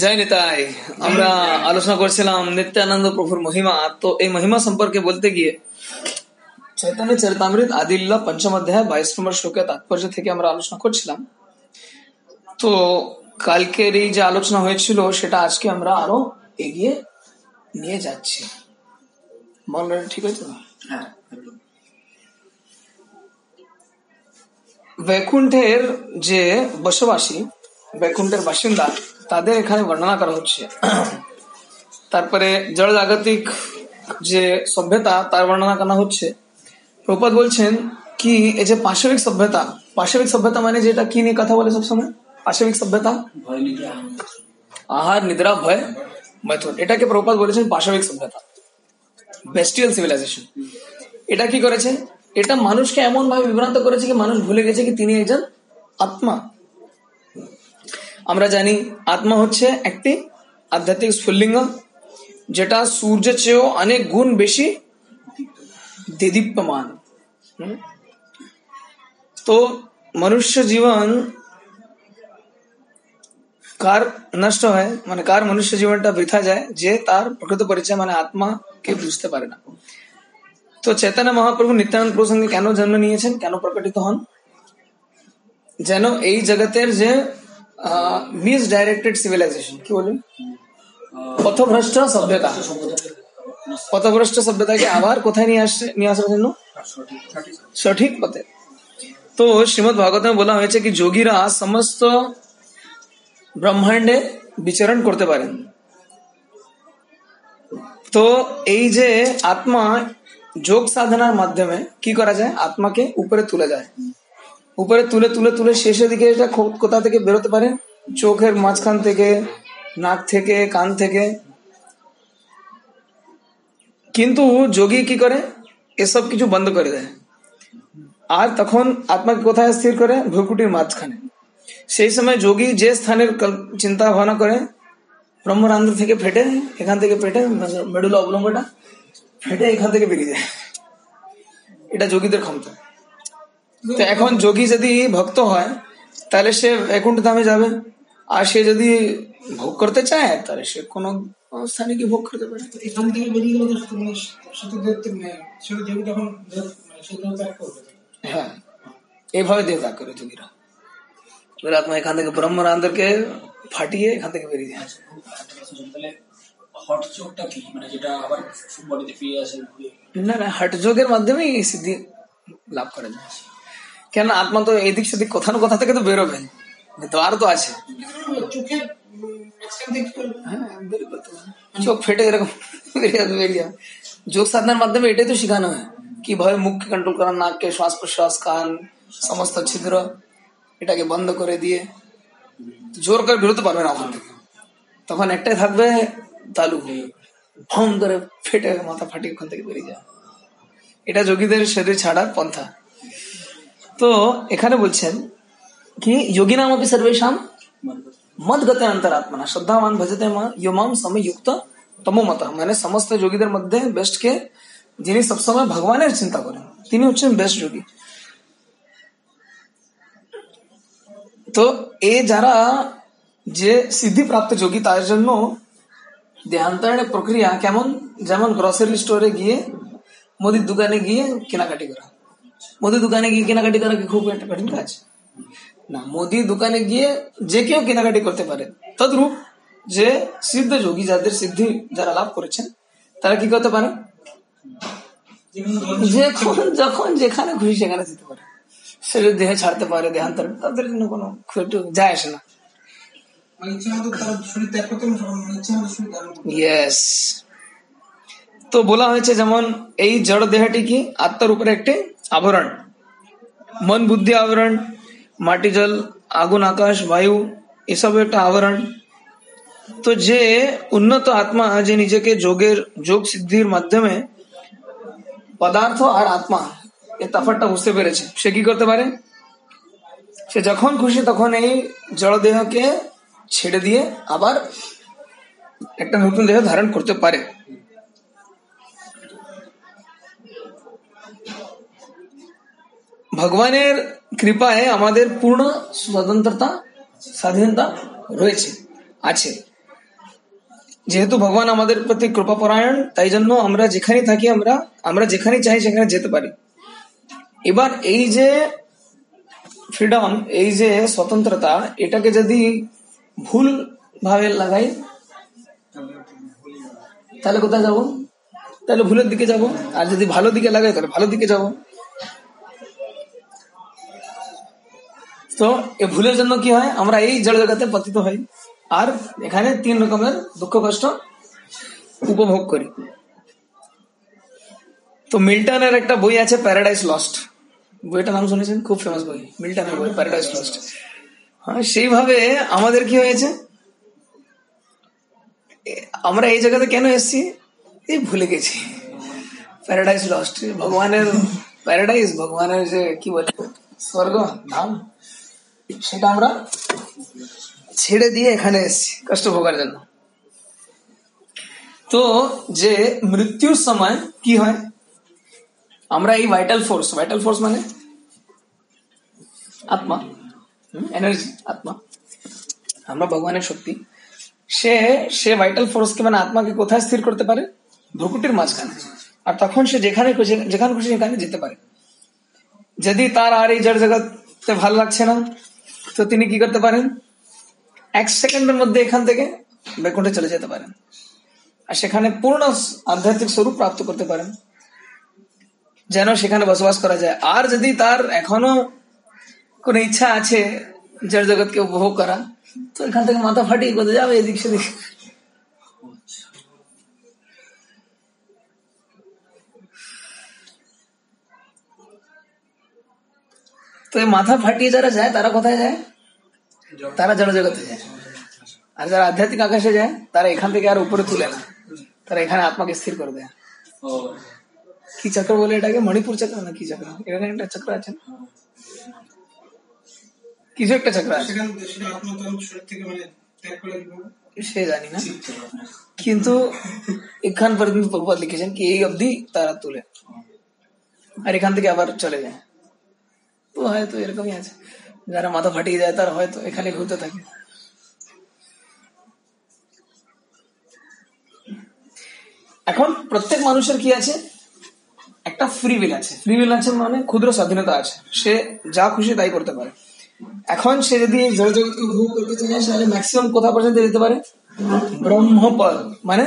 জয় নিতাই আমরা আলোচনা করছিলাম নিত্যানন্দ প্রভুর মহিমা। তো এই মহিমা সম্পর্কে বলতে গিয়ে চৈতন্য চরিতামৃত আদিল্লা পঞ্চম অধ্যায় বাইশ নম্বর শ্লোকের তাৎপর্য থেকে আমরা আলোচনা করছিলাম। তো কালকের এই যে আলোচনা হয়েছিল সেটা আজকে আমরা আরও এগিয়ে নিয়ে যাচ্ছি। মন ঠিক আছে? হ্যাঁ বৈকুণ্ঠের যে বসবাসী বৈকুণ্ঠের বাসিন্দা তাদের এখানে বর্ণনা করা হচ্ছে তারপরে জড়জাগতিক যে সভ্যতা তার বর্ণনা করা হচ্ছে প্রপাত বলছেন কি এই যে পাশবিক সভ্যতা পাশবিক সভ্যতা মানে যেটা কি নিয়ে কথা বলে সবসময় পাশবিক সভ্যতা আহার নিদ্রা ভয় মৈথুন এটাকে প্রপাত বলেছেন পাশবিক সভ্যতা বেস্টিয়াল সিভিলাইজেশন এটা কি করেছে এটা মানুষকে এমন ভাবে বিভ্রান্ত করেছে কি মানুষ ভুলে গেছে কি তিনি একজন আত্মা আমরা জানি আত্মা হচ্ছে একটি আধ্যাত্মিক স্ফুল্লিঙ্গ, যেটা সূর্যের চেয়েও অনেক গুণ বেশি দেদীপ্যমান। হুম? তো মনুষ্য জীবন কার নষ্ট হয়? মানে কার মনুষ্য জীবনটা বৃথা যায়? যে তার প্রকৃত পরিচয় মানে আত্মাকে বুঝতে পারে না। তো চৈতন্য মহাপ্রভু নিত্যানন্দ প্রসঙ্গে কেন জন্ম নিয়েছেন? কেন প্রকটিত হন? যেন এই জগতের যে মিস ডাইরেক্টেড সিভিলাইজেশন কি বলুন পথভ্রষ্ট সভ্যতা পথভ্রষ্ট সভ্যতাকে আবার কোথায় নিয়ে আসছে নিয়ে আসার জন্য সঠিক পথে তো শ্রীমদ ভাগবত বলা হয়েছে কি যোগীরা সমস্ত ব্রহ্মাণ্ডে বিচরণ করতে পারেন তো এই যে আত্মা যোগ সাধনার মাধ্যমে কি করা যায় আত্মাকে উপরে তুলে যায় উপরে তুলে তুলে তুলে শেষের দিকে এটা খো- কোথা থেকে বেরোতে পারে? চোখের মাঝখান থেকে, নাক থেকে, কান থেকে। কিন্তু যোগী কি করে? এসব কিছু বন্ধ করে দেয়। আর তখন আত্মাকে কোথায় স্থির করে? ভ্রুকুটির মাঝখানে। সেই সময় যোগী যে স্থানের কল- চিন্তা ভাবনা করে ব্রহ্মরান্ধ্র থেকে ফেটে, এখান থেকে ফেটে, মেডুলা অবলম্বটা ফেটে এখান থেকে বেরিয়ে যায়। এটা যোগীদের ক্ষমতা। তো এখন যোগী যদি ভক্ত হয় তাহলে সে বৈকুণ্ঠ ধামে যাবে। আর সে যদি ভোগ করতে চায় তাহলে সে কোনো স্থানে কি ভোগ করতে পারে। এখান থেকে বেরিয়ে গেলে মানে দেবতে তখন মানে হ্যাঁ এইভাবে দেহ করে যোগীরা। এবার আত্মা এখান থেকে ব্রহ্মরান্ধ্রকে ফাটিয়ে এখান থেকে বেরিয়ে যায়। মানে না না হট যোগের মাধ্যমেই সিদ্ধি লাভ করা যায়। কেন আত্মা তো এদিক সেদিক কোথা না কোথা থেকে তো বেরোবে দ্বার তো আছে। চোখ ফেটে এরকম। যোগ সাধনার মাধ্যমে এটাই তো শেখানো হয়। কীভাবে মুখকে কন্ট্রোল করা, নাককে শ্বাস প্রশ্বাস, কান, সমস্ত ছিদ্র, এটাকে বন্ধ করে দিয়ে জোর করে বেরোতে পারবে না ওখান থেকে। তখন একটাই থাকবে, তালু ভম করে ফেটে মাথা ফাটিয়ে ওখান থেকে বেরিয়ে যায় এটা যোগীদের শরীর ছাড়ার পন্থা। তো এখানে বলছেন কি যোগী নাম অপি সর্বেশাম মদ গতে অন্তরাত্মনা শ্রদ্ধাবান ভজতে মা ইয়মাম সময় যুক্ত তমো মত মানে সমস্ত যোগীদের মধ্যে বেস্ট কে যিনি সবসময় ভগবানের চিন্তা করেন, তিনি হচ্ছেন বেস্ট যোগী। তো এ যারা যে সিদ্ধি প্রাপ্ত যোগী, তার জন্য দেহান্তরণের প্রক্রিয়া কেমন? যেমন গ্রসারি স্টোরে গিয়ে, মুদির দোকানে গিয়ে কেনাকাটি করা। মুদির দোকানে গিয়ে কেনাকাটি করা কি খুব একটা কঠিন কাজ? না মোদি দোকানে গিয়ে যে কেউ কেনাকাটি করতে পারে। তদ্রূপ যে সিদ্ধ যোগী যাদের সিদ্ধি যারা লাভ করেছেন তারা কি করতে পারে যখন যখন যেখানে খুশি সেখানে যেতে পারে। সে যদি দেহে ছাড়তে পারে দেহান্তর তাদের জন্য কোনো একটু যায় আসে না। মানে ইয়েস তো বলা হয়েছে যেমন এই জড় দেহটি কি আত্মার উপরে একটি আবরণ? মন বুদ্ধি আবরণ, মাটি জল, আগুন, আকাশ, বায়ু, এসব একটা আবরণ। তো যে উন্নত আত্মা, যে নিজেকে যোগের, যোগ সিদ্ধির মাধ্যমে পদার্থ আর আত্মা এই তফাৎটা বুঝতে পেরেছে। সে কি করতে পারে? সে যখন খুশি তখন এই জড় দেহকে ছেড়ে দিয়ে আবার একটা নতুন দেহ ধারণ করতে পারে। ভগবানের কৃপায় আমাদের পূর্ণ স্বতন্ত্রতা, স্বাধীনতা রয়েছে, আছে। যেহেতু ভগবান আমাদের প্রতি কৃপাপরায়ণ তাই জন্য আমরা যেখানে থাকি, আমরা আমরা যেখানে চাই, সেখানে যেতে পারি। এবার এই যে ফ্রিডম এই যে স্বতন্ত্রতা, এটাকে যদি ভুল ভাবে লাগাই, তাহলে কোথায় যাব? তাহলে ভুলের দিকে যাব। আর যদি ভালো দিকে লাগাই, তাহলে ভালো দিকে যাব। তো এই ভুলের জন্য কি হয়? আমরা এই জড় জগতে পতিত হই। আর এখানে তিন রকমের দুঃখ, কষ্ট উপভোগ করি। তো মিল্টনের একটা বই আছে প্যারাডাইস লস্ট বইটার নাম শুনেছেন? খুব ফেমাস বই। মিল্টনের বই প্যারাডাইস লস্ট হ্যাঁ সেইভাবে আমাদের কি হয়েছে? আমরা এই জায়গাতে কেন এসেছি? এই ভুলে গেছি। প্যারাডাইস লস্ট ভগবানের প্যারাডাইস ভগবানের যে কি বলে, স্বর্গ, ধাম। সেটা আমরা ছেড়ে দিয়ে এখানে এসেছি কষ্ট ভোগার জন্য। তো যে মৃত্যুর সময় কি হয়? আমরা এই ভাইটাল ফোর্স ভাইটাল ফোর্স মানে? আত্মা এনার্জি আত্মা। আমরা ভগবানের শক্তি। সে সে ভাইটাল ফোর্সকে মানে আত্মাকে কোথায় স্থির করতে পারে? ভ্রুকুটির মাঝখানে। আর তখন সে যেখানে খুশি যেখানে খুশি সেখানে যেতে পারে। যদি তার আর এই জড় জগতে ভালো লাগছে না তো তিনি কি করতে পারেন? এক সেকেন্ডের মধ্যে এখান থেকে বৈকুণ্ঠে চলে যেতে পারেন। আর সেখানে পূর্ণ আধ্যাত্মিক স্বরূপ প্রাপ্ত করতে পারেন। যেন সেখানে বসবাস করা যায়। আর যদি তার এখনও কোন ইচ্ছা আছে জড় জগৎকে উপভোগ করা, তো এখান থেকে মাথা ফাটিয়ে কোথায় যাবে, এদিক সেদিক। তো এই মাথা ফাটিয়ে যারা যায় তারা কোথায় যায়? তারা জড় জগতে যায়। আর যারা আধ্যাত্মিক আকাশে যায় তারা এখান থেকে আর উপরে তুলে না। তারা এখানে আত্মাকে স্থির করে দেয়। কি চক্র বলে এটাকে? মণিপুর চক্র না কি চক্র? এখানে একটা চক্র আছে না? কিছু একটা চক্র আছে। মানে সে জানি না। কিন্তু এখান পর্যন্ত প্রভুপাত লিখেছেন কি এই অবধি তারা তুলে। আর এখান থেকে আবার চলে যায়। তো হয়তো এরকমই আছে। যারা মাথা ফাটিয়ে যায় তারা হয়তো এখানে ঘুরতে থাকে। এখন প্রত্যেক মানুষের কি আছে? একটা ফ্রি উইল আছে। ফ্রি উইল আছে মানে ক্ষুদ্র স্বাধীনতা আছে। সে যা খুশি তাই করতে পারে। এখন সে যদি জড় উপভোগ করতে চায়, তাহলে ম্যাক্সিমাম কোথা পর্যন্ত যেতে পারে? ব্রহ্মপদ। মানে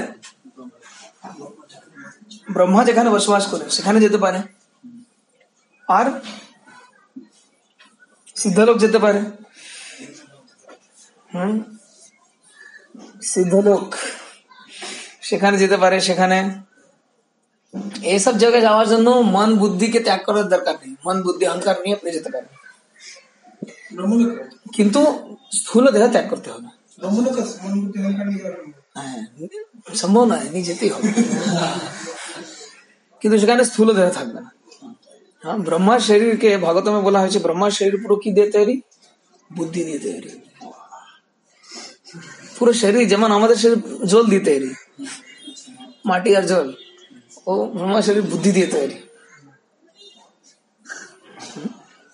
ব্রহ্মা যেখানে বসবাস করে, সেখানে যেতে পারে। আর সিদ্ধলোক যেতে পারে। হুম? সিদ্ধলোক সেখানে যেতে পারে, সেখানে। এইসব জায়গায় যাওয়ার জন্য মন বুদ্ধিকে ত্যাগ করার দরকার নেই। মন বুদ্ধি, অহংকার নিয়ে আপনি যেতে পারেন। কিন্তু স্থূল দেহ ত্যাগ করতে হবে। হ্যাঁ সম্ভব নয় নিয়ে যেতেই হবে। কিন্তু সেখানে স্থূল দেহ থাকবে না। হ্যাঁ ব্রহ্মার শরীরকে ভাগবতমে বলা হয়েছে ব্রহ্মার শরীর পুরো কি দিয়ে তৈরি বুদ্ধি দিয়ে তৈরি পুরো শরীর যেমন আমাদের শরীর জল দিয়ে তৈরি মাটি আর জল ও ব্রহ্মার শরীর বুদ্ধি দিয়ে তৈরি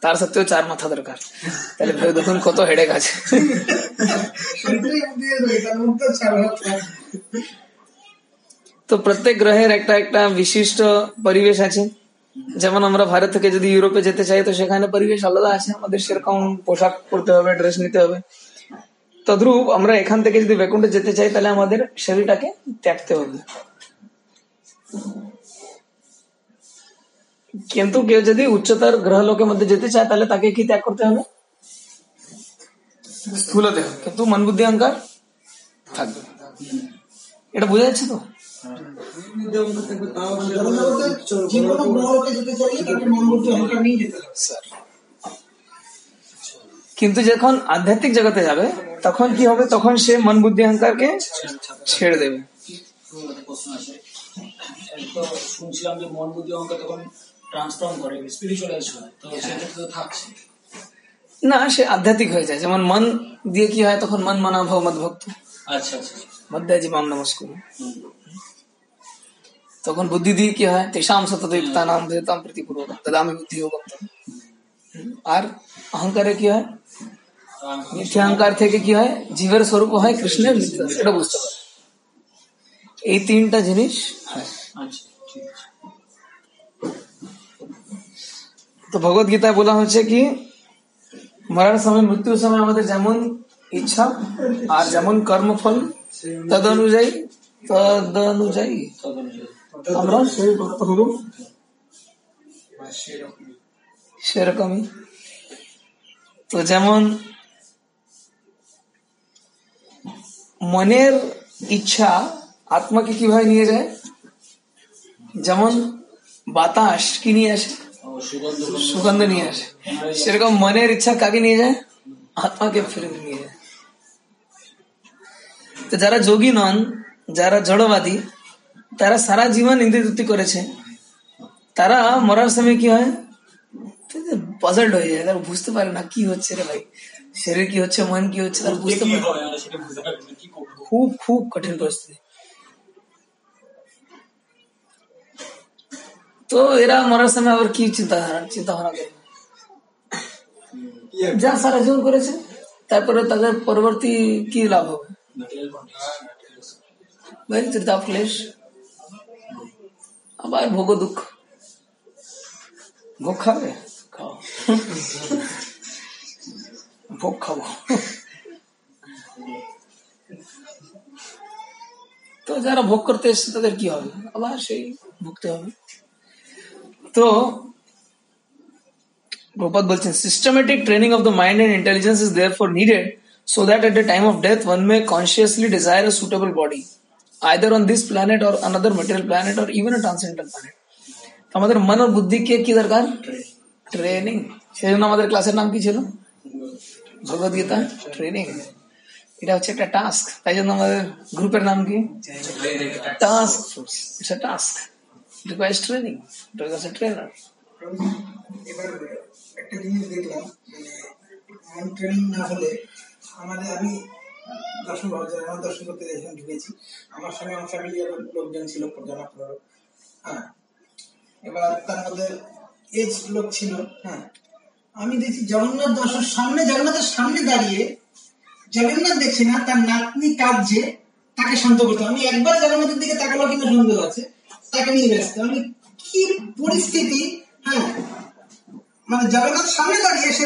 তার সত্ত্বেও চার মাথা দরকার তাহলে ভেবে দেখুন কত হেডেক আছে। তো প্রত্যেক গ্রহের একটা একটা বিশিষ্ট পরিবেশ আছে যেমন আমরা ভারত থেকে যদি ইউরোপে যেতে চাই তো সেখানে পরিবেশ আলাদা আছে। আমাদের সেরকম পোশাক পরতে হবে ড্রেস নিতে হবে। তদ্রূপ আমরা এখান থেকে যদি বৈকুণ্ঠে যেতে চাই তাহলে আমাদের শরীরটাকে ত্যাগতে হবে। কিন্তু কেউ যদি উচ্চতর গ্রহ লোকের মধ্যে যেতে চায় তাহলে তাকে কি ত্যাগ করতে হবে? স্থূল দেহ কিন্তু মন বুদ্ধি অহংকার থাকবে। এটা বোঝা যাচ্ছে তো? জগন্নাথের যে কোনো গ্রহলোকে যেতে চাইলে তাকে অহংকার নিয়ে যেতে হবে স্যার কিন্তু যখন আধ্যাত্মিক জগতে যাবে তখন কি হবে? তখন সে মন বুদ্ধি অহংকারকে ছেড়ে দেবে। শুনছিলাম যে মন বুদ্ধি অঙ্ক তখন ট্রান্সফর্ম করে স্পিরিচুয়ালাইজ হয় তো সেক্ষেত্রে তো থাকছে না সে আধ্যাত্মিক হয়ে যায়। যেমন মন দিয়ে কি হয়? তখন মন মনা ভব মদ ভক্ত আচ্ছা আচ্ছা। মধ্যাজি মাম নমস্কুর হুম। তখন বুদ্ধি দিয়ে কি হয় তেষাম সততযুক্তা নাম ভেদাম প্রতিপূর্বক তদামি বুদ্ধি যোগম আর অহংকারে কি হয় আহ, মিথ্যা অহংকার থেকে কি হয় জীবের স্বরূপ হয় কৃষ্ণের নিত্য এটা বুঝতে পারে এই তিনটা জিনিস হয় আচ্ছা ঠিক আছে তো ভগবত গীতায় বলা হচ্ছে কি মরার সময় মৃত্যুর সময় আমাদের যেমন ইচ্ছা আর যেমন কর্মফল তদ অনুযায়ী তদ অনুযায়ী তদনুযায়ী আমরা সেই করতে হবে বা সেরকমই সেরকমই তো যেমন মনের ইচ্ছা আত্মাকে কীভাবে নিয়ে যায়? যেমন বাতাস কি নিয়ে আসে? ও সুগন্ধ সুগন্ধ নিয়ে আসে। সেরকম মনের ইচ্ছা কাকে নিয়ে যায়? আত্মাকে ফিরে নিয়ে যায়। তো যারা যোগী নন যারা জড়বাদী তারা সারা জীবন ইন্দ্রিয় তৃপ্তি করেছে। তারা মরার সময় কি হয়? পজল্ড হয়ে যায়। তারা বুঝতে পারে না কি হচ্ছে রে ভাই? শরীর কি হচ্ছে মন কি হচ্ছে তারা বুঝতে কি পারে না। হয় আমরা সেটা বুঝতে পারছি না, কি করব? খুব খুব কঠিন পরিস্থিতি। তো এরা মরার সময় আবার কি চিন্তা চিন্তা ভাবনা করবে যা সারা জীবন করেছে তারপরে তাদের পরবর্তী কি লাভ হবে? ম্যাটেরিয়াল কন্ডিশন ভাই চিন্তা ক্লেশ আবার ভোগ দুঃখ ভোগ খাবে খাও ভোগ খাবো তো যারা ভোগ করতে এসছে তাদের কি হবে আবার সেই ভুগতে হবে তো Prabhupada বলছেন systematic training of the mind and intelligence is therefore needed so that at the time of death one may consciously desire a suitable body Either on this planet or another material planet or even a transcendental planet. তো আমাদের মন আর বুদ্ধিকে কি দরকার training সেই জন্য আমাদের ক্লাসের নাম কি ছিল ভগবত গীতা ট্রেনিং এটা হচ্ছে একটা টাস্ক তাই জন্য আমাদের গ্রুপের নাম কি task force it's a task requires training it requires a trainer এবার একটা জিনিস দেখলাম মানে ট্রেনিং না হলে আমাদের আমি দর্শন আমার দর্শন করতে এখানে ঢুকেছি। আমার সঙ্গে আমার ফ্যামিলির লোকজন ছিল জানা পনেরো হ্যাঁ। এবার তার মধ্যে এজ লোক ছিল হ্যাঁ। আমি দেখছি জগন্নাথ দর্শন, সামনে জগন্নাথের সামনে দাঁড়িয়ে জগন্নাথ দেখছি না, তার নাতনি কাঁদছে, তাকে শান্ত করতে আমি একবার জগন্নাথের দিকে তাকালো কিনা সন্দেহ আছে, তাকে নিয়ে ব্যস্ত। আমি কি পরিস্থিতি হ্যাঁ। মানে জগন্নাথ সামনে দাঁড়িয়ে সে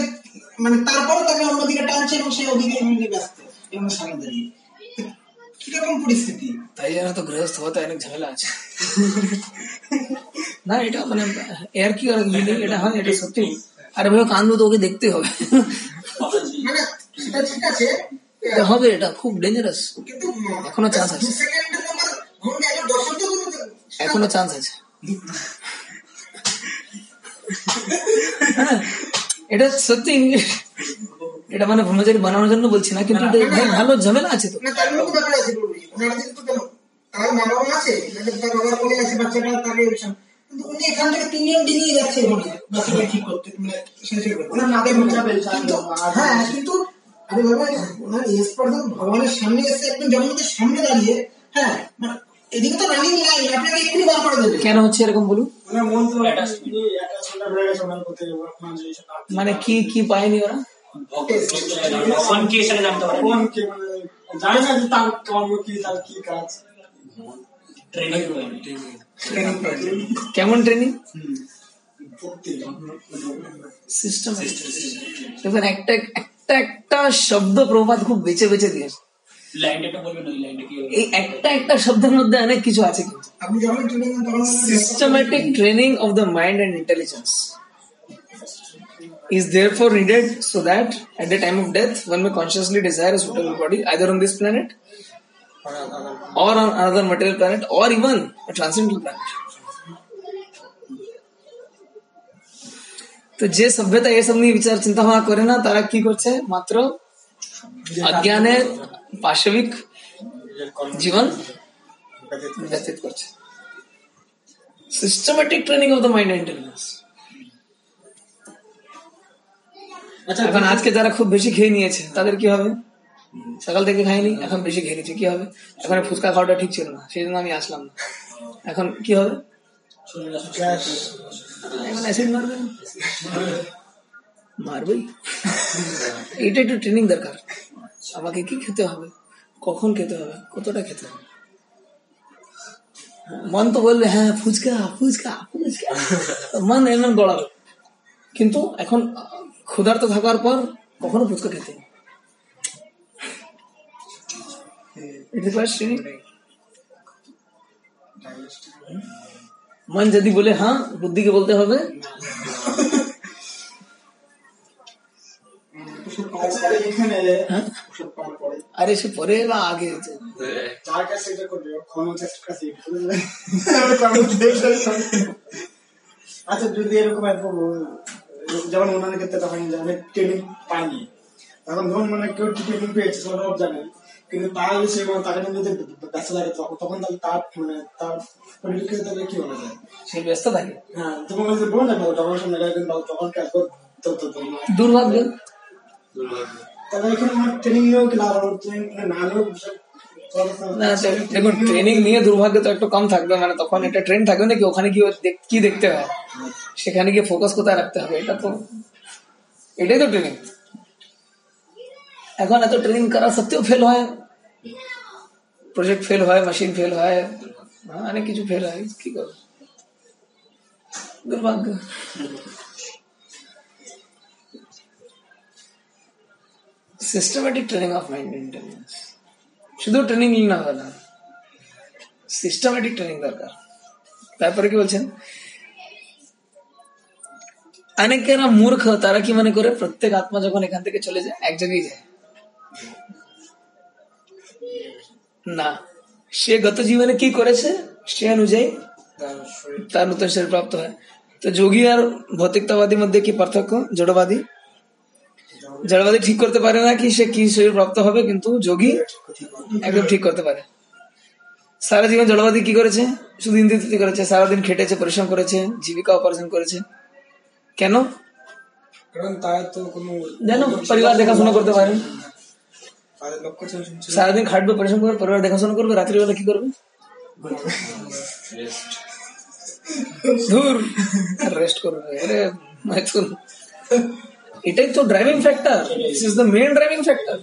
মানে তারপর তাকে অন্যদিকে টানছে এবং সে ওদিকে ব্যস্ত। এবং সামনে দাঁড়িয়ে কীরকম পরিস্থিতি? তাই জন্য তো গৃহস্থ হতে অনেক ঝামেলা আছে। না এটা মানে এর কি আর এটা হয় এটা সত্যি। আরে ভাই কান্দু তো ওকে দেখতে হবে। মানে সেটা ঠিক আছে। হবে এটা খুব ডেঞ্জারাস এখনও chance আছে। এখনও চান্স আছে। হ্যাঁ, এটা সত্যি এটা মানে ব্রহ্মচারী বানানোর জন্য বলছি না কিন্তু ভালো ঝামেলা আছে তো। তার মধ্যে ব্যাপার আছে বলবি ওনার দিকে তো কেন? মা বাবা আছে তার বাবার কোলে আছে বাচ্চাটা তাকে কিন্তু উনি এখান থেকে তিনজন ডিঙিয়ে যাচ্ছে বাচ্চাটা ঠিক করতে মানে শেষ হয়ে। ওনার হ্যাঁ কিন্তু ওনার এস পর্যন্ত ভগবানের সামনে এসে একদম জগন্নাথের সামনে দাঁড়িয়ে হ্যাঁ মানে এদিকে তো রানিং লাইন আপনাকে এক্ষুনি বার করে দেবে। কেন হচ্ছে এরকম বলুন? মানে কি কি পায়নি ওরা? ভগবান কি সেটা জানতে পারে কোন কে মানে জানে না যে তার কর্ম কি তার কি কাজ ট্রেনিং ট্রেনিং পাইছে কেমন ট্রেনিং ভক্তি সিস্টেম দেখুন একটা একটা একটা শব্দ প্রভাত খুব বেছে বেছে দিয়েছে লাইনটা একটু বলবেন ওই লাইনটা কি হবে? এই একটা একটা শব্দের মধ্যে অনেক কিছু আছে কিন্তু। আপনি যখন ট্রেনিং তখন systematic training of the mind and intelligence is therefore needed so that at the time of death one may consciously desire a suitable body either on this planet or on another material planet or even a transcendental planet তো যে সভ্যতা এসব নিয়ে বিচার চিন্তা ভাবনা করে না তারা কি করছে মাত্র অজ্ঞানের পাশবিক জীবন ব্যতীত করছে systematic training of the mind এখন আজকে যারা খুব বেশি খেয়ে নিয়েছে, তাদের কি হবে? সকাল থেকে খাইনি, এখন বেশি খেয়ে নিচ্ছে কি হবে? এখন ফুচকা খাওয়াটা ঠিক ছিল না, সেই জন্য আমি আসলাম না। এখন কি হবে? এখন মারবে? মারবেই। এটা একটু ট্রেনিং দরকার। আমাকে কি খেতে হবে? কখন খেতে হবে? কতটা খেতে হবে? মন তো বলবে হ্যাঁ ফুচকা ফুচকা ফুচকা। মন এমন গড়াবে। কিন্তু এখন ক্ষুধার্ত থাকার পর কখনো ফুচকা খেতে। মন যদি বলে হ্যাঁ বুদ্ধিকে বলতে হবে। হ্যাঁ? আরে, সে পরে বা আগে আচ্ছা যদি এরকম যেমন ওনার ক্ষেত্রে তখন যে অনেক ট্রেনিং পায়নি। এখন ধরুন মানে কেউ ট্রেনিং পেয়েছে সব জানে। কিন্তু তার সে মানে তাকে নিয়ে যদি ব্যস্ত থাকে তখন তখন তাহলে তার মানে তার পরিপ্রেক্ষিতে তাহলে কি বলা যায় সে ব্যস্ত থাকে? হ্যাঁ তখন বলছে বলুন না তখন সামনে কিন্তু তখন কাজ কর না। দুর্ভাগ্য। তাহলে এখানে আমার ট্রেনিং নিয়েও কি লাভ হবে? ট্রেনিং না নিয়েও না তো দেখুন ট্রেনিং নিয়ে দুর্ভাগ্য তো একটু কম থাকবে মানে তখন একটা ট্রেন থাকবে নাকি ওখানে গিয়ে দেখ- কি দেখতে হয়? সেখানে গিয়ে ফোকাস কোথায় রাখতে হবে? এটা তো এটাই তো ট্রেনিং এখন এত ট্রেনিং করা সত্ত্বেও ফেল হয়। প্রজেক্ট ফেল হয় মেশিন ফেল হয় হ্যাঁ, অনেক কিছু ফেল হয় কি করবে? দুর্ভাগ্য। Systematic training of mind intelligence শুধু ট্রেনিং না না সিস্টেমেটিক ট্রেনিং দরকার। তারপরে কি বলছেন? অনেকেরা মূর্খ, তারা কি মনে করে প্রত্যেক আত্মা যখন এখান থেকে চলে যায়, এক জায়গায় যায়? না। সে গত জীবনে কি করেছে? সে অনুযায়ী তার নতুন শরীর প্রাপ্ত হয়। তো যোগী আর ভৌতিকতাবাদীর মধ্যে কি পার্থক্য? জড়বাদী? জড়বাদী ঠিক করতে পারে না কি সে কি শরীর প্রাপ্ত হবে কিন্তু যোগী একদম ঠিক করতে পারে। সারা জীবন জড়বাদী কি করেছে? শুধু ইন্দ্রিয় তৃপ্তি করেছে সারাদিন খেটেছে পরিশ্রম করেছে জীবিকা উপার্জন করেছে। কেন? কারণ তার তো কোনো পরিবার দেখাশোনা করতে পারে। সারাদিন খাটবে পরিশ্রম করবে পরিবার দেখাশোনা করবে রাত্রিবেলা কি করবে? ধুর রেস্ট করবে। আরে মাইথুন এটাই তো driving factor this is the main driving factor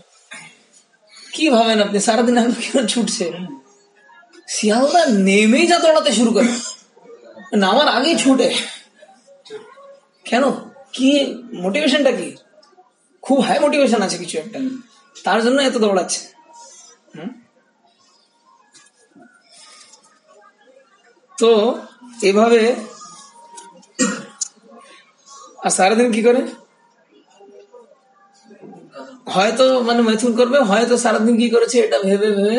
কি ভাবেন আপনি? সারাদিন আপনি কেন ছুটছে শিয়ালদা নেমেই যা দৌড়াতে শুরু করে। নামার আগেই ছুটে। কেন? কি মোটিভেশনটা কি? খুব হাই মোটিভেশন আছে কিছু একটা। তার জন্য এত দৌড়াচ্ছে? তো এভাবে আর সারাদিন কি করে? হয়তো মানে মেথুন করবে হয়তো সারাদিন কি করেছে এটা ভেবে ভেবে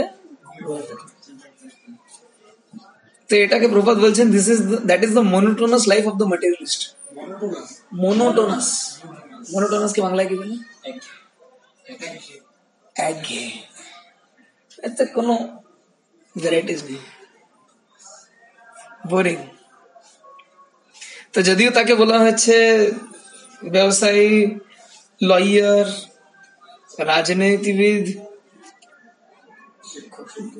তো এটাকে প্রপাত বলছেন this is that is the monotonous life of the materialist monotonous monotonous কে বাংলায় কি বলে? একঘেয়ে এতে কোনো ভ্যারাইটিস নেই। বোরিং তো যদিও তাকে বলা হয়েছে ব্যবসায়ী লয়ার রাজনীতিবিদ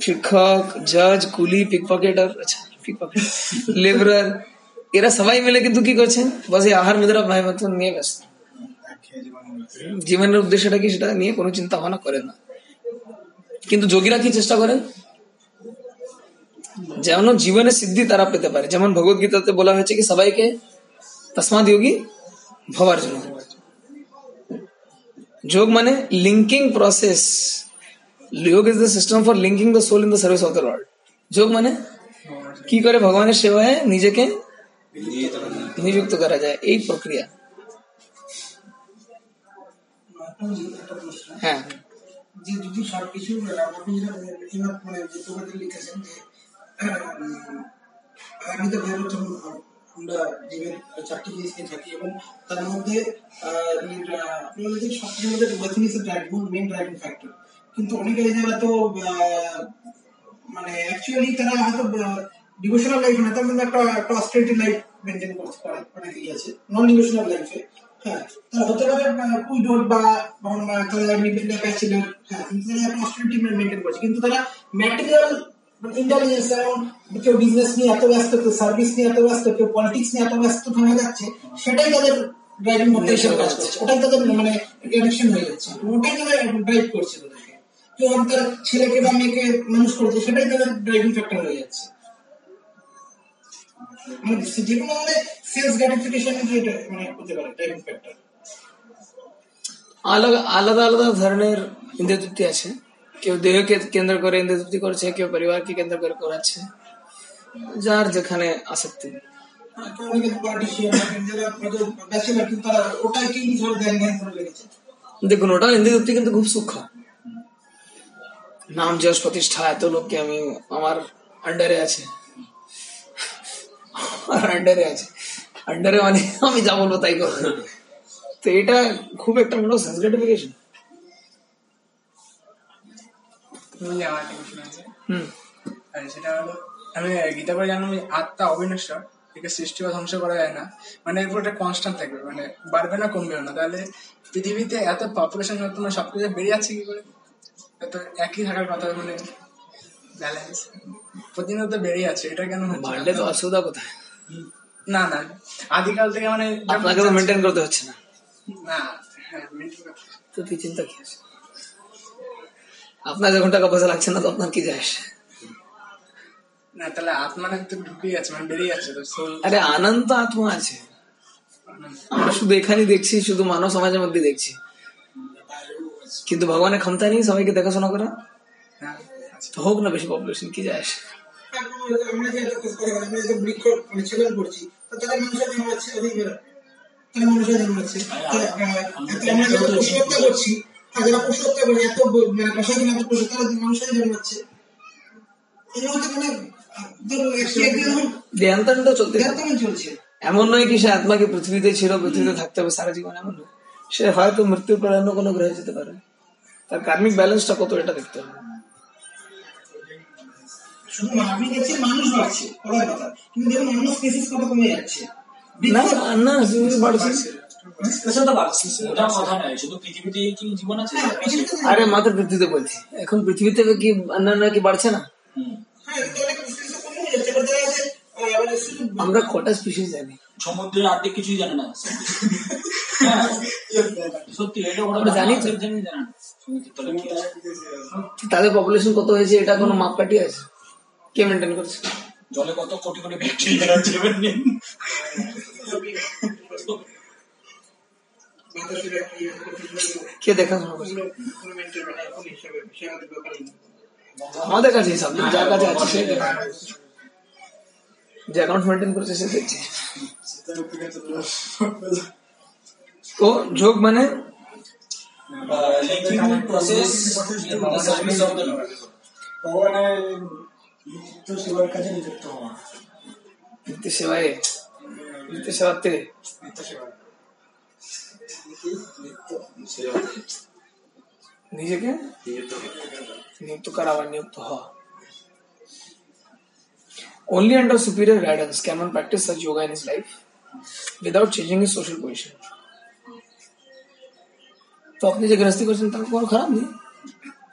শিক্ষক জজ কুলি পিকপকেটার আচ্ছা পিকপকেট লেবারার এরা সবাই মিলে কিন্তু কি করছেন বস এই আহার নিদ্রা ভাই মতন নিয়ে ব্যস্ত জীবনের উদ্দেশ্যটা কি সেটা নিয়ে কোনো চিন্তা ভাবনা করে না কিন্তু যোগীরা কি চেষ্টা করেন যেমন জীবনে সিদ্ধি তারা পেতে পারে যেমন ভগবত গীতাতে বলা হয়েছে কি সবাইকে তসমাদ যোগী ভবার জন্য যোগ মানে linking process yoga is the system for linking the soul in the service of the lord যোগ মানে কি করে ভগবানের সেবায় নিজেকে নিযুক্ত করা যায় এই প্রক্রিয়া একটা প্রশ্ন হ্যাঁ যে যদি সবকিছু আপনি যেটা এনার মানে যে তোমাদের লিখেছেন যে উম, আমি তো ভেবে যখন আমরা জীবের চারটি জিনিস নিয়ে থাকি এবং তার মধ্যে আহ, এই, আহ, আপনি বলেছেন সবকিছুর মধ্যে everything is driving main driving factor কিন্তু অনেকে জায়গায় তো মানে অ্যাকচুয়ালি তারা হয়তো ডিভোশনাল লাইফ না তার মধ্যে একটা একটা অস্ট্রেলিটি লাইফ মেনটেন করতে পারে অনেকেই আছে নন ডিভোশনাল লাইফে হ্যাঁ তারা হতে পারে উইডোর বা তারা ব্যাচেলার হ্যাঁ তারা একটা অস্ট্রেলিটি মেনটেন করছে। কিন্তু তারা ম্যাটেরিয়াল ইন্টেলিজেন্স যেমন কেউ বিজনেস নিয়ে এত ব্যস্ত, কেউ সার্ভিস নিয়ে এত ব্যস্ত, কেউ পলিটিক্স নিয়ে এত ব্যস্ত হয়ে যাচ্ছে, সেটাই তাদের ড্রাইভিং কাজ করছে। ওটাই তাদের মানে হয়ে যাচ্ছে। ওটাই ড্রাইভ করছে তাদেরকে। কেউ তার ছেলেকে বা মেয়েকে মানুষ করছে, সেটাই তাদের ড্রাইভিং ফ্যাক্টর হয়ে যাচ্ছে। মানে কোনো মানে মানে ফ্যাক্টর আলাদা আলাদা আলাদা ধরনের আছে। কেউ দেহকে কেন্দ্র করে ইন্দ্রিয় তৃপ্তি করছে কেউ পরিবারকে কেন্দ্র করে করাচ্ছে। যার যেখানে আসক্তি। লেগেছে দেখুন ওটা ইন্দ্রিয় তৃপ্তি কিন্তু খুব সূক্ষ্ম। নাম যশ প্রতিষ্ঠা এত লোককে আমি আমার আন্ডারে আছে। আমার আন্ডারে আছে। আন্ডারে মানে আমি যা বলব তাই করব। তো এটা খুব একটা মনে সেন্স গ্রাটিফিকেশন তুমি আমার একটা কোশ্চেন আছে। সেটা হলো আমি গীতা করে জানলাম আত্মা অবিনশ্বর একে সৃষ্টি বা ধ্বংস করা যায় না। মানে এরপর একটা কনস্ট্যান্ট থাকবে মানে বাড়বে না কমবেও না। তাহলে পৃথিবীতে এত পপুলেশন তোমার সবকিছু বেড়ে যাচ্ছে কি করে? এত একই থাকার কথা মানে ব্যালেন্স প্রতিনিয়ত বেড়ে যাচ্ছে এটা কেন হচ্ছে? বাড়লে তো অসুবিধা কোথায়? না না। আদিকাল থেকে মানে আপনাকে তো মেনটেন করতে হচ্ছে না। না হ্যাঁ maintain করতে- তো কি চিন্তা কি আছে আপনার যখন টাকা পয়সা লাগছে না তো? আপনার কি যায় না তাহলে আত্মাটা তো ঢুকে যাচ্ছে মানে বেড়ে যাচ্ছে তো আরে আনন্দ আত্মা আছে। আমরা শুধু এখানে দেখছি শুধু মানব সমাজের মধ্যে দেখছি। কিন্তু ভগবানের ক্ষমতা নেই সবাইকে দেখাশোনা করা। হ্যাঁ তো হোক না বেশি পপুলেশন কি যায় আসে? আমরা যে এত কথা করে আমরা যে বৃক্ষ ছেদন করছি তো মানুষের জন্ম আছে ওদিক বেরো তারা মানুষের আছে আমরা করছি যারা পশু হত্যা এত মানে এত মানুষের জন্মাচ্ছে মধ্যে মানে দেহান্তরটা চলতে চলছে। এমন নয় কি সে আত্মাকে পৃথিবীতে ছিল পৃথিবীতে থাকতে হবে সারা জীবন এমন নয়। সে হয়তো মৃত্যুর পর অন্য কোনো গ্রহে যেতে পারে। তার কার্মিক ব্যালেন্সটা কত এটা দেখতে হবে। শুধু আপনি দেখছেন মানুষ বাড়ছে কথা। কিন্তু দেখুন অন্য স্পেসিস কত কমে যাচ্ছে? না না বাড়ছে? পৃথিবীতে হ্যাঁ, পৃথিবীতে আরে মাত্র পৃথিবীতে বলছি। এখন পৃথিবী থেকে কি অন্যান্য কি বাড়ছে না। হ্যাঁ আমরা কটা স্পিসিস জানি? সমুদ্রের অর্ধেক কিছুই জানে না। হ্যাঁ, সত্যি আমরা জানি? তাদের পপুলেশন কত হয়েছে এটা কোনো মাপকাঠি আছে? কে মেনটেন করছে? জলে কত কোটি কোটি ব্যাকটেরিয়া আছে এবার নিন। বাতাসের একটা ইয়ে করে কে দেখাশোনা করছে কোনো মেন্টাল মানে এখন হিসাবে সে আমাদের ব্যাপারে আমাদের কাছে হিসাব নেই, যার কাছে আছে সে দেখে। যে অ্যাকাউন্ট মেনটেন করছে সে দেখছে তো যোগ মানে Uh, linking process in the service of the Lord. ভগবানের নিত্য সেবার কাজে নিযুক্ত হওয়া নিত্য সেবায় নিত্য সেবাতে নিত্য সেবা নিজেকে নিযুক্ত করা বা নিযুক্ত হওয়া Only under superior guidance can one practice such yoga in his life without changing his social position. তো আপনি যে গৃহস্থী করছেন তার কোনো খারাপ নেই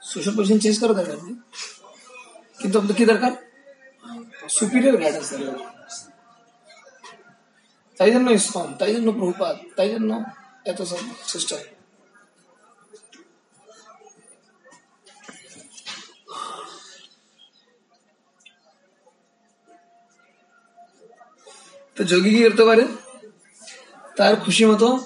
সোশ্যাল পজিশন চেঞ্জ করা দরকার নেই কিন্তু আপনার কি দরকার সুপিরিয়র গাইডেন্স দরকার তাই জন্য ইসকন তাই জন্য প্রভুপাত তাই যোগী কি করতে পারে? তার খুশি মতো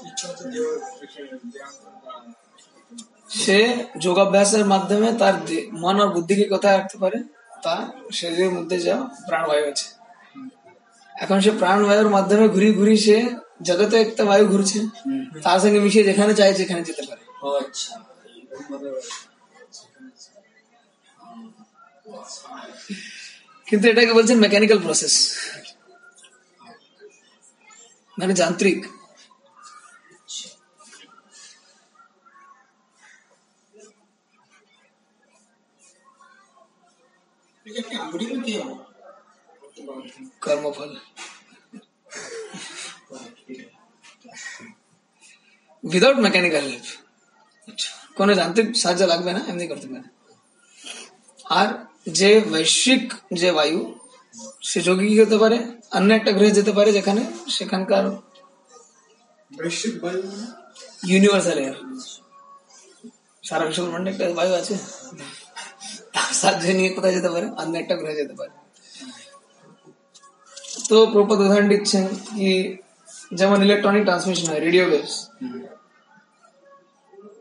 সে যোগাভ্যাসের মাধ্যমে তার মন আর বুদ্ধিকে কোথায় রাখতে পারে? তা শরীরের মধ্যে যা প্রাণবায়ু আছে। এখন সে প্রাণবায়ুর মাধ্যমে ঘুরি ঘুরি সে জগতে একটা বায়ু ঘুরছে তার সঙ্গে মিশিয়ে যেখানে চায় সেখানে যেতে পারে। আচ্ছা। কিন্তু এটাকে বলছেন মেকানিক্যাল প্রসেস মানে যান্ত্রিক। এটা একটা আঙ্গুরিও কি হবে কর্মফল উইদাউট মেকানিক্যাল হেল্প কোনো যান্ত্রিক সাহায্য লাগবে না এমনি করতে পারে আর যে বৈশ্বিক যে বায়ু সে যোগী কি হতে পারে অন্য একটা গ্রহে যেতে পারে যেখানে সেখানকার বৈশ্বিক বায়ু ইউনিভার্সাল এয়ার সারা বিশ্ব ব্রহ্মান্ডে একটা বায়ু আছে তার সাহায্য নিয়ে কোথায় যেতে পারে অন্য একটা গ্রহে যেতে পারে তো প্রপদ উদাহরণ দিচ্ছেন কি যেমন ইলেকট্রনিক ট্রান্সমিশন হয় রেডিও ওয়েভস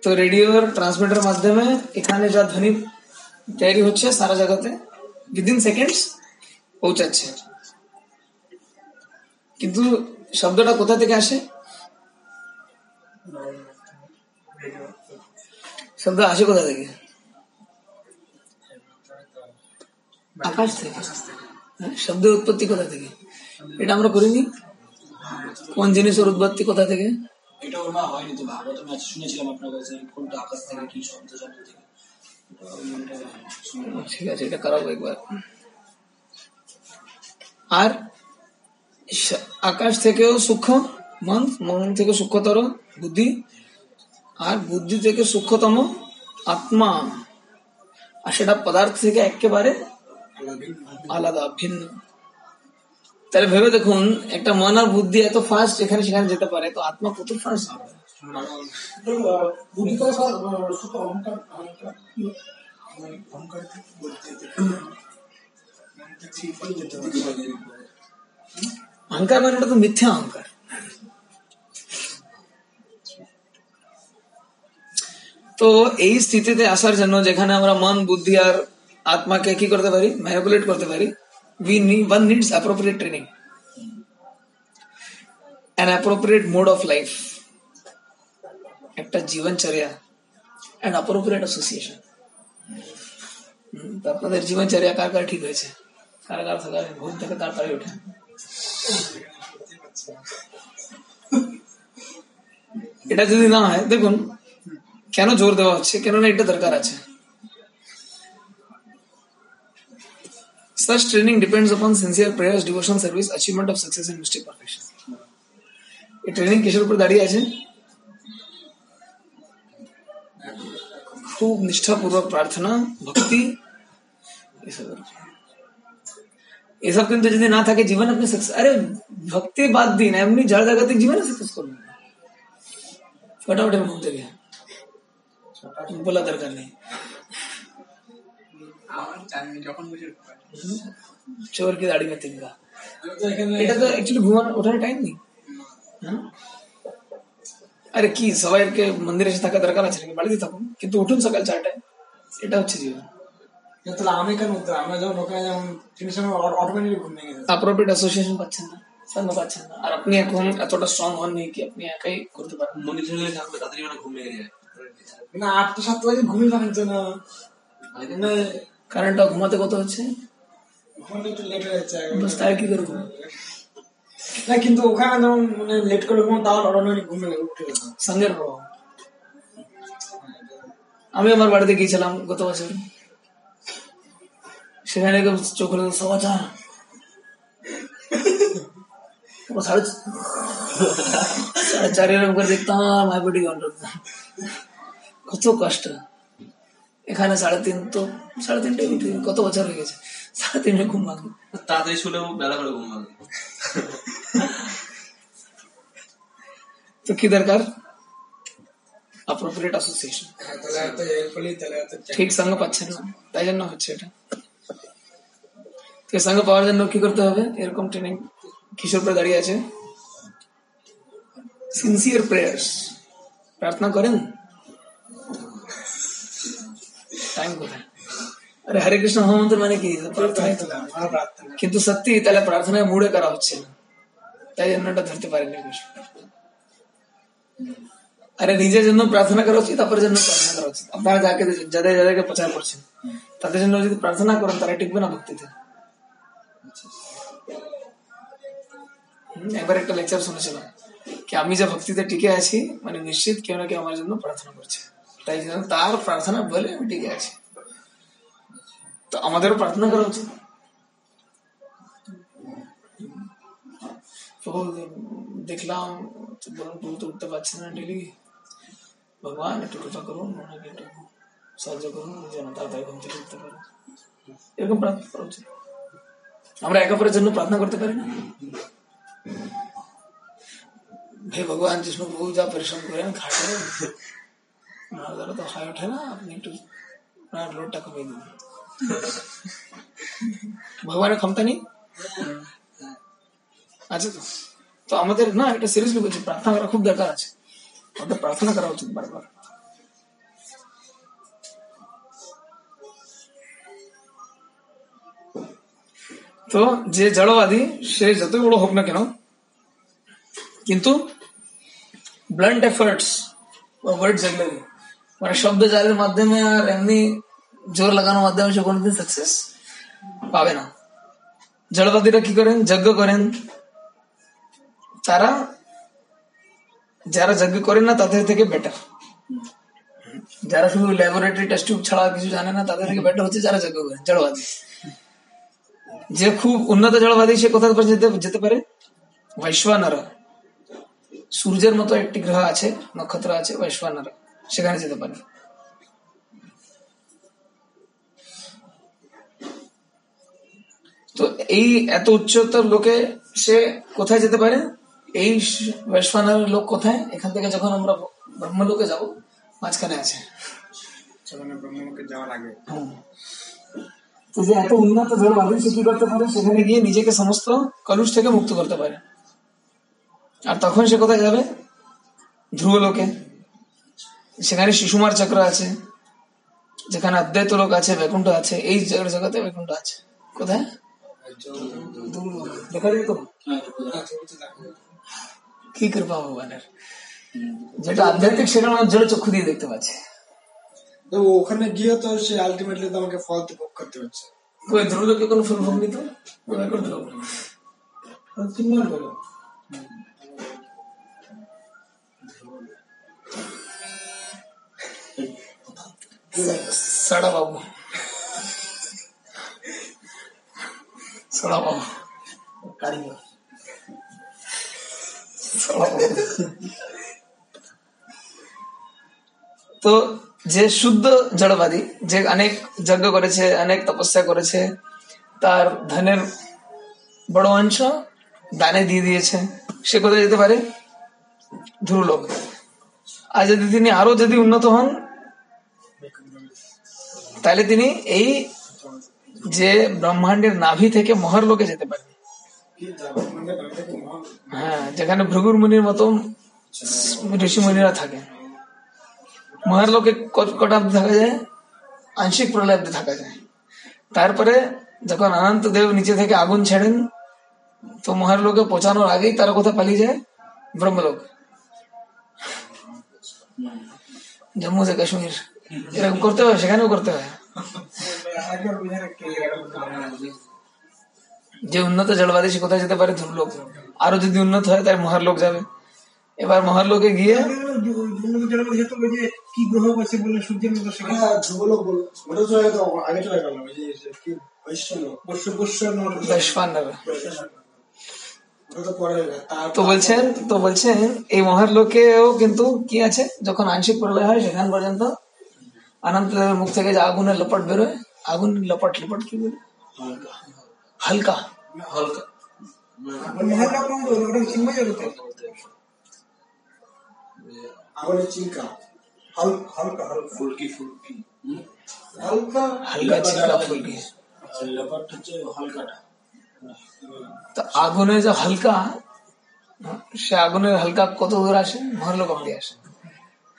তো রেডিওর ট্রান্সমিটার মাধ্যমে এখানে যা ধ্বনি তৈরি হচ্ছে সারা জায়গাতে উইদিন সেকেন্ডস পৌঁছাচ্ছে। কিন্তু শব্দটা কোথা থেকে আসে? শব্দ আসে কোথা থেকে? আকাশ থেকে। হ্যাঁ, শব্দের উৎপত্তি কোথা থেকে? এটা আমরা করিনি। কোন জিনিসের উৎপত্তি কোথা থেকে? এটা ওর মা হয়নি, তো ভাগবত ম্যাচ শুনেছিলাম আপনার কাছে কোনটা আকাশ থেকে কি শব্দ শব্দ থেকে। ঠিক আছে, এটা করাবো একবার। আর আকাশ থেকেও সূক্ষ্ম মন মন থেকে সূক্ষ্মতর বুদ্ধি, আর বুদ্ধি থেকে সূক্ষ্মতম আত্মা। আর সেটা পদার্থ থেকে একেবারে আলাদা, ভিন্ন। তাহলে ভেবে দেখুন, একটা মন আর বুদ্ধি এত ফাস্ট এখানে সেখানে যেতে পারে, তো আত্মা কত ফাস্ট হবে? অহংকার মানে ওটা তো মিথ্যা অহংকার। তো এই স্থিতিতে আসার জন্য যেখানে আমরা মন, বুদ্ধি আর আত্মাকে কি করতে পারি? ম্যানিপুলেট করতে পারি। We one needs appropriate training an appropriate mode of life একটা জীবনচর্যা অ্যান্ড অ্যাপ্রোপ্রিয়েট অ্যাসোসিয়েশন আপনাদের জীবনচর্যা কার কার ঠিক হয়েছে কার কার থাকা ঘুম থেকে তাড়াতাড়ি ওঠে এটা যদি না হয় দেখুন কেন জোর দেওয়া হচ্ছে কেননা এটা দরকার আছে Such training depends upon sincere prayers, devotion, service, achievement of success and mystic perfection. এই ট্রেনিং কিসের উপর দাঁড়িয়ে আছে খুব নিষ্ঠাপূর্বক প্রার্থনা ভক্তি এসবের উপর। এসব কিন্তু যদি না থাকে জীবন আপনি সাকসেস আরে ভক্তি বাদ দিন এমনি জড় জাগতিক জীবনে সাকসেস করবেন ফটাফট আমি ঘুম থেকে বলা দরকার নেই আমার জানি যখন বুঝে উঠতে পারি। চোর কি দাড়ি में तिनका আমি তো এখানে এটা তো অ্যাকচুয়ালি ঘুমানো ওঠার টাইম নেই হ্যাঁ? আরে কি সবাইকে মন্দিরে এসে থাকা দরকার আছে নাকি বাড়িতে থাকুন কিন্তু উঠুন সকাল চারটায় এটা হচ্ছে জীবন তাহলে আমি কেন উঠতে হবে? আমরা যখন ওখানে যেমন তিনটার সময় অটোমেটিক ঘুম ভেঙে যাচ্ছে অ্যাপ্রোপ্রিয়েট অ্যাসোসিয়েশন পাচ্ছেন না সঙ্গ পাচ্ছেন না আর আপনি এখন এতটা স্ট্রং হন নেই কি আপনি একাই করতে পারেন মন্দির চলে থাকবে তাড়াতাড়ি মানে ঘুম লেগে যায় না আটটা সাতটা বাজে ঘুমিয়ে ভাঙছে না মানে কারেন্টটা ঘুমাতে কত হচ্ছে কি করব? কিন্তু ওখানে লেট করে ঘুমে উঠে সঙ্গের আমি আমার বাড়িতে গিয়েছিলাম গত বছর। সেখানে চোখ সমাচার সাড়ে সাড়ে কত কষ্ট। এখানে সাড়ে তিন তো সাড়ে তিনটে কত বছর হয়ে গেছে। সাড়ে তিনটে ঘুম ভাঙে। তাড়াতাড়ি শুলেও বেলা করে ঘুম ভাঙে। তো কি দরকার? অ্যাপ্রোপ্রিয়েট অ্যাসোসিয়েশন ঠিক সঙ্গ পাচ্ছেন না। তাই জন্য হচ্ছে এটা। তো সঙ্গ পাওয়ার জন্য কি করতে হবে? এরকম ট্রেনিং কিশোর পরে দাঁড়িয়ে আছে। সিনসিয়ার প্রেয়ার্স প্রার্থনা করেন। টাইম কোথায়? আরে হরে কৃষ্ণ মহামন্ত্র মানে কি কিন্তু সত্যি তাহলে প্রার্থনায় মুড়ে করা হচ্ছে না তাই জন্য এটা ধরতে পারেনি কৃষ্ণ আরে নিজের জন্য প্রার্থনা করা উচিত তারপরে জন্য প্রার্থনা করা উচিত আপনারা যাকে যাদের যাদেরকে প্রচার করছেন তাদের জন্য যদি প্রার্থনা করেন তারা টিকবে না ভক্তিতে একবার একটা লেকচার শুনেছিলাম কি আমি যে ভক্তিতে টিকে আছি মানে নিশ্চিত কেউ না কেউ আমার জন্য প্রার্থনা করছে তাই জন্য তার প্রার্থনা বলে আমি টিকে আছি তো আমাদেরও প্রার্থনা করা উচিত তো দেখলাম তো বলুন প্রভু তো উঠতে পারছে না ডেলি ভগবান একটু কৃপা করুন ওনাকে একটু সাহায্য করুন যেন তাড়াতাড়ি ঘুম থেকে উঠতে পারে এরকম প্রার্থনা করা উচিত আমরা একে অপরের জন্য প্রার্থনা করতে পারি না হে ভগবান जिसमें প্রভু যা পরিশ্রম করেন খাটেন ওনার দ্বারা তো হয় ওঠে না আপনি একটু ভগবানের ক্ষমতা নেই আছে তো তো আমাদের না এটা সিরিয়াসলি বলছি প্রার্থনা করা খুব দরকার আছে। আমাদের প্রার্থনা করা উচিত বারবার। তো যে জড়বাদী, সে যতই বড় হোক না কেন, কিন্তু ব্লান্ট এফার্টস ওয়ার্ড জেগলারি মানে শব্দ জালের মাধ্যমে আর এমনি জোর লাগানোর মাধ্যমে সে কোনোদিন সাকসেস পাবে না। জড়বাদীরা কি করেন? যজ্ঞ করেন। তারা যারা যজ্ঞ করেন না, তাদের থেকে বেটার যারা শুধু ল্যাবরেটরি টেস্ট ছাড়া কিছু জানে না, তাদের থেকে বেটার হচ্ছে যারা যজ্ঞ করেন জড়বাদী যে খুব উন্নত জড়বাদী সে কোথায় যেতে যেতে পারে? বৈশ্বানরা সূর্যের মতো একটি গ্রহ আছে, নক্ষত্র আছে বৈশ্বানরা সেখানে যেতে পারে। তো এই এত উচ্চতর লোকে সে কোথায় যেতে পারে? এই বৈশ্বানার লোক কোথায়? এখান থেকে যখন আমরা ব্রহ্মলোকে যাব মাঝখানে আছে। সেখানে ব্রহ্মলোকে যাওয়ার আগে। তো যে এত উন্নত জলবায়ু সে কি করতে পারে? সেখানে গিয়ে নিজেকে সমস্ত কলুষ থেকে মুক্ত করতে পারে। আর তখন সে কোথায় যাবে? ধ্রুবলোকে। সেখানে শিশুমার চক্র আছে। যেখানে অদ্বৈত লোক আছে বৈকুণ্ঠ আছে। এই জগতে বৈকুণ্ঠ আছে। কোথায়? কি কৃপা ভগবানের যেটা আধ্যাত্মিক সেখানে আমার জোরে চক্ষু দিয়ে দেখতে পাচ্ছে তো ওখানে গিয়ে তো সে আলটিমেটলি তো আমাকে ফল তো ভোগ করতে হচ্ছে ধ্রুবলোকে কোনো ফুল ভোগ নিত বৈকুণ্ঠ লোক তো যে শুদ্ধ জড়বাদী, যে অনেক যজ্ঞ করেছে, অনেক তপস্যা করেছে, তার ধনের বড় অংশ দানে দিয়ে দিয়েছে, সে কোথায় যেতে পারে? ধ্রুলোক। আর যদি তিনি আরও যদি উন্নত হন, তাহলে তিনি এই যে ব্রহ্মাণ্ডের নাভি থেকে মহরলোকে যেতে পারে। হ্যাঁ যেখানে ভৃগুর মুনির মতো ঋষি মুনিরা থাকে। মহরলোকে কটা থাকা যায়? আংশিক প্রলয় থাকা যায়। তারপরে যখন অনন্ত দেব নিচে থেকে আগুন ছেড়েন, তো মহরলোকে পৌঁছানোর আগেই তারা কোথায় পালিয়ে যায়? ব্রহ্মলোক। জম্মু কাশ্মীর। এরকম করতে হয়, সেখানেও করতে হয়। যে উন্নত জলবায়ু সে কোথায় যেতে পারে ধ্রুবলোক আরও যদি উন্নত হয়, তাই মহারলোক যাবে। এবার মহারলোকে গিয়ে তো বলছেন তো বলছেন, এই মহারলোকেও কিন্তু কি আছে? যখন আংশিক প্রলয় হয়, সেখান পর্যন্ত অনন্ত দেবের মুখ থেকে যে আগুনের লপট বেরোয় আগুন লপট লপট কি বলে হালকা হালকা আর মহাল্লা কোন গ্রহ? ওটা চিন্ময় জগতে আগুনের চিনকা হাল- হালকা হালকা ফুলকি ফুলকি হালকা হালকা চিল্লা ফুলকি লেপার হচ্ছে হালকাটা তো আগুনে যে হালকা সে আগুনের হালকা কত দূর আসে মহারলোক অব্দি আসে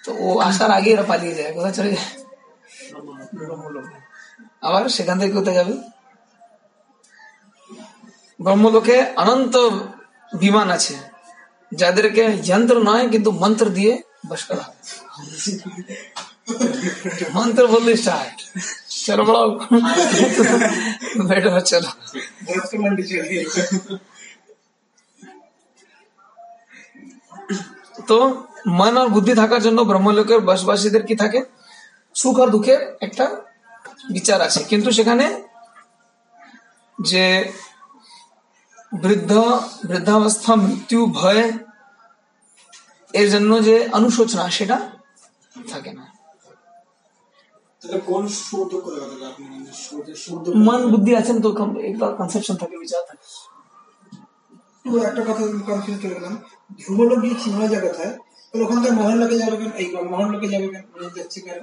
তো ও আসার আগে এরা পালিয়ে যায় কোথায় চলে যায় ব্রহ্মলোকে। আবার সেখান থেকে কোথায় যাবে? ব্রহ্মলোকে অনন্ত বিমান আছে, যাদেরকে যন্ত্র নয়, কিন্তু মন্ত্র দিয়ে বস করা মন্ত্র বললে স্টার্ট। চলো বড় চলো। তো মন আর বুদ্ধি থাকার জন্য ব্রহ্মলোকের বসবাসীদের কি থাকে? সুখ আর দুঃখের একটা বিচার আছে। কিন্তু সেখানে যে বৃদ্ধ বৃদ্ধাবস্থা মৃত্যু ভয় এর জন্য যে অনুশোচনা সেটা থাকে না। সূর্য মন বুদ্ধি আছেন তো একটা কনসেপশন থাকে বিচার থাকে। একটা কথা কনফিউজ চলে গেলাম। ধ্রুবলোক গিয়ে চিন্ময় জগৎ হয় তাহলে ওখানকার মহল্লাকে যাবে কেন? এই মহল্লাকে যাবে কেন? মানে যাচ্ছে কেন?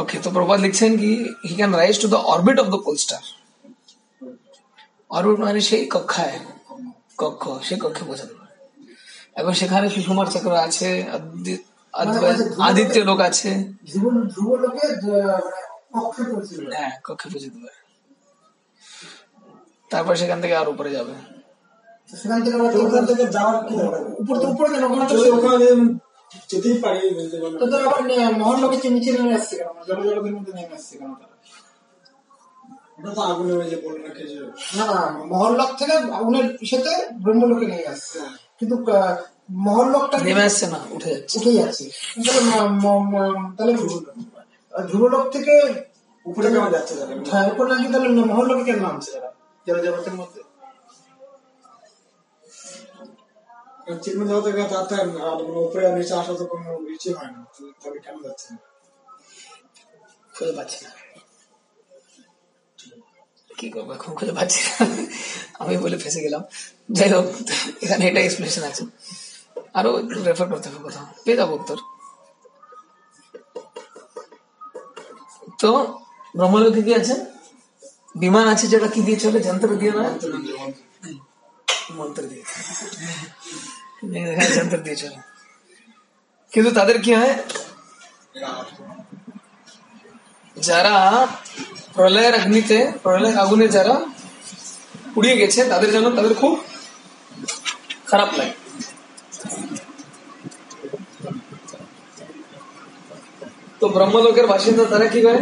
ওকে তো প্রভাত লিখছেন কি he can rise to the orbit of the coal star orbit মানে সেই কক্ষায় কক্ষ সেই কক্ষে বোঝানো এবং সেখানে সুষমার চক্র আছে আদিত্য লোক আছে। ধ্রুব লোকে কক্ষে পৌঁছে যাবে। হ্যাঁ কক্ষে তারপর সেখান থেকে আর উপরে যাবে। সেখান থেকে ওখান থেকে যাওয়ার কি উপর তো উপরে কেন ওখানে তো ওখানে যেতেই পারি তো তারা আবার নে- নিচে নেমে আসছে কেন? জল জগতের মধ্যে নেমে আসছে কেন তারা? ওটা তো আগুনে যে না কে না না মহল্লক থেকে আগুনের সাথে ব্রহ্মলোকে নিয়ে আসছে। কিন্তু আহ, মহল্লকটা নেমে আসছে না উঠে যাচ্ছে। উঠে যাচ্ছে। তাহলে ধ্রুবলোক থেকে উপরে কেমন যাচ্ছে তাহলে হ্যাঁ উপরে নাকি তাহলে মহল্লকে কেন নামছে তারা? জল জগতের মধ্যে আর উপরে আর নিচে আসা তো কোনো ইচ্ছে হয় না। তবে কেন যাচ্ছে না? খুঁজে পাচ্ছি না। কি করব এখন খুঁজে পাচ্ছি না। আমি বলে ফেসে গেলাম। যাই হোক এখানে এটা এক্সপ্লেনেশন আছে। আরও রেফার করতে হবে কোথাও। পেয়ে যাব উত্তর। তো, ব্রহ্মলোকে কি আছে? বিমান আছে যেটা কি দিয়ে চলে যন্ত্র দিয়ে না মন্ত্র দিয়ে এখানে যন্ত্র দিয়ে চলে কিন্তু তাদের কি হয়? যারা প্রলয়ের অগ্নিতে প্রলয়ের আগুনে যারা পুড়িয়ে গেছে, তাদের জন্য তাদের খুব খারাপ লাগে। তো ব্রহ্মলোকের বাসিন্দা তারা কি করে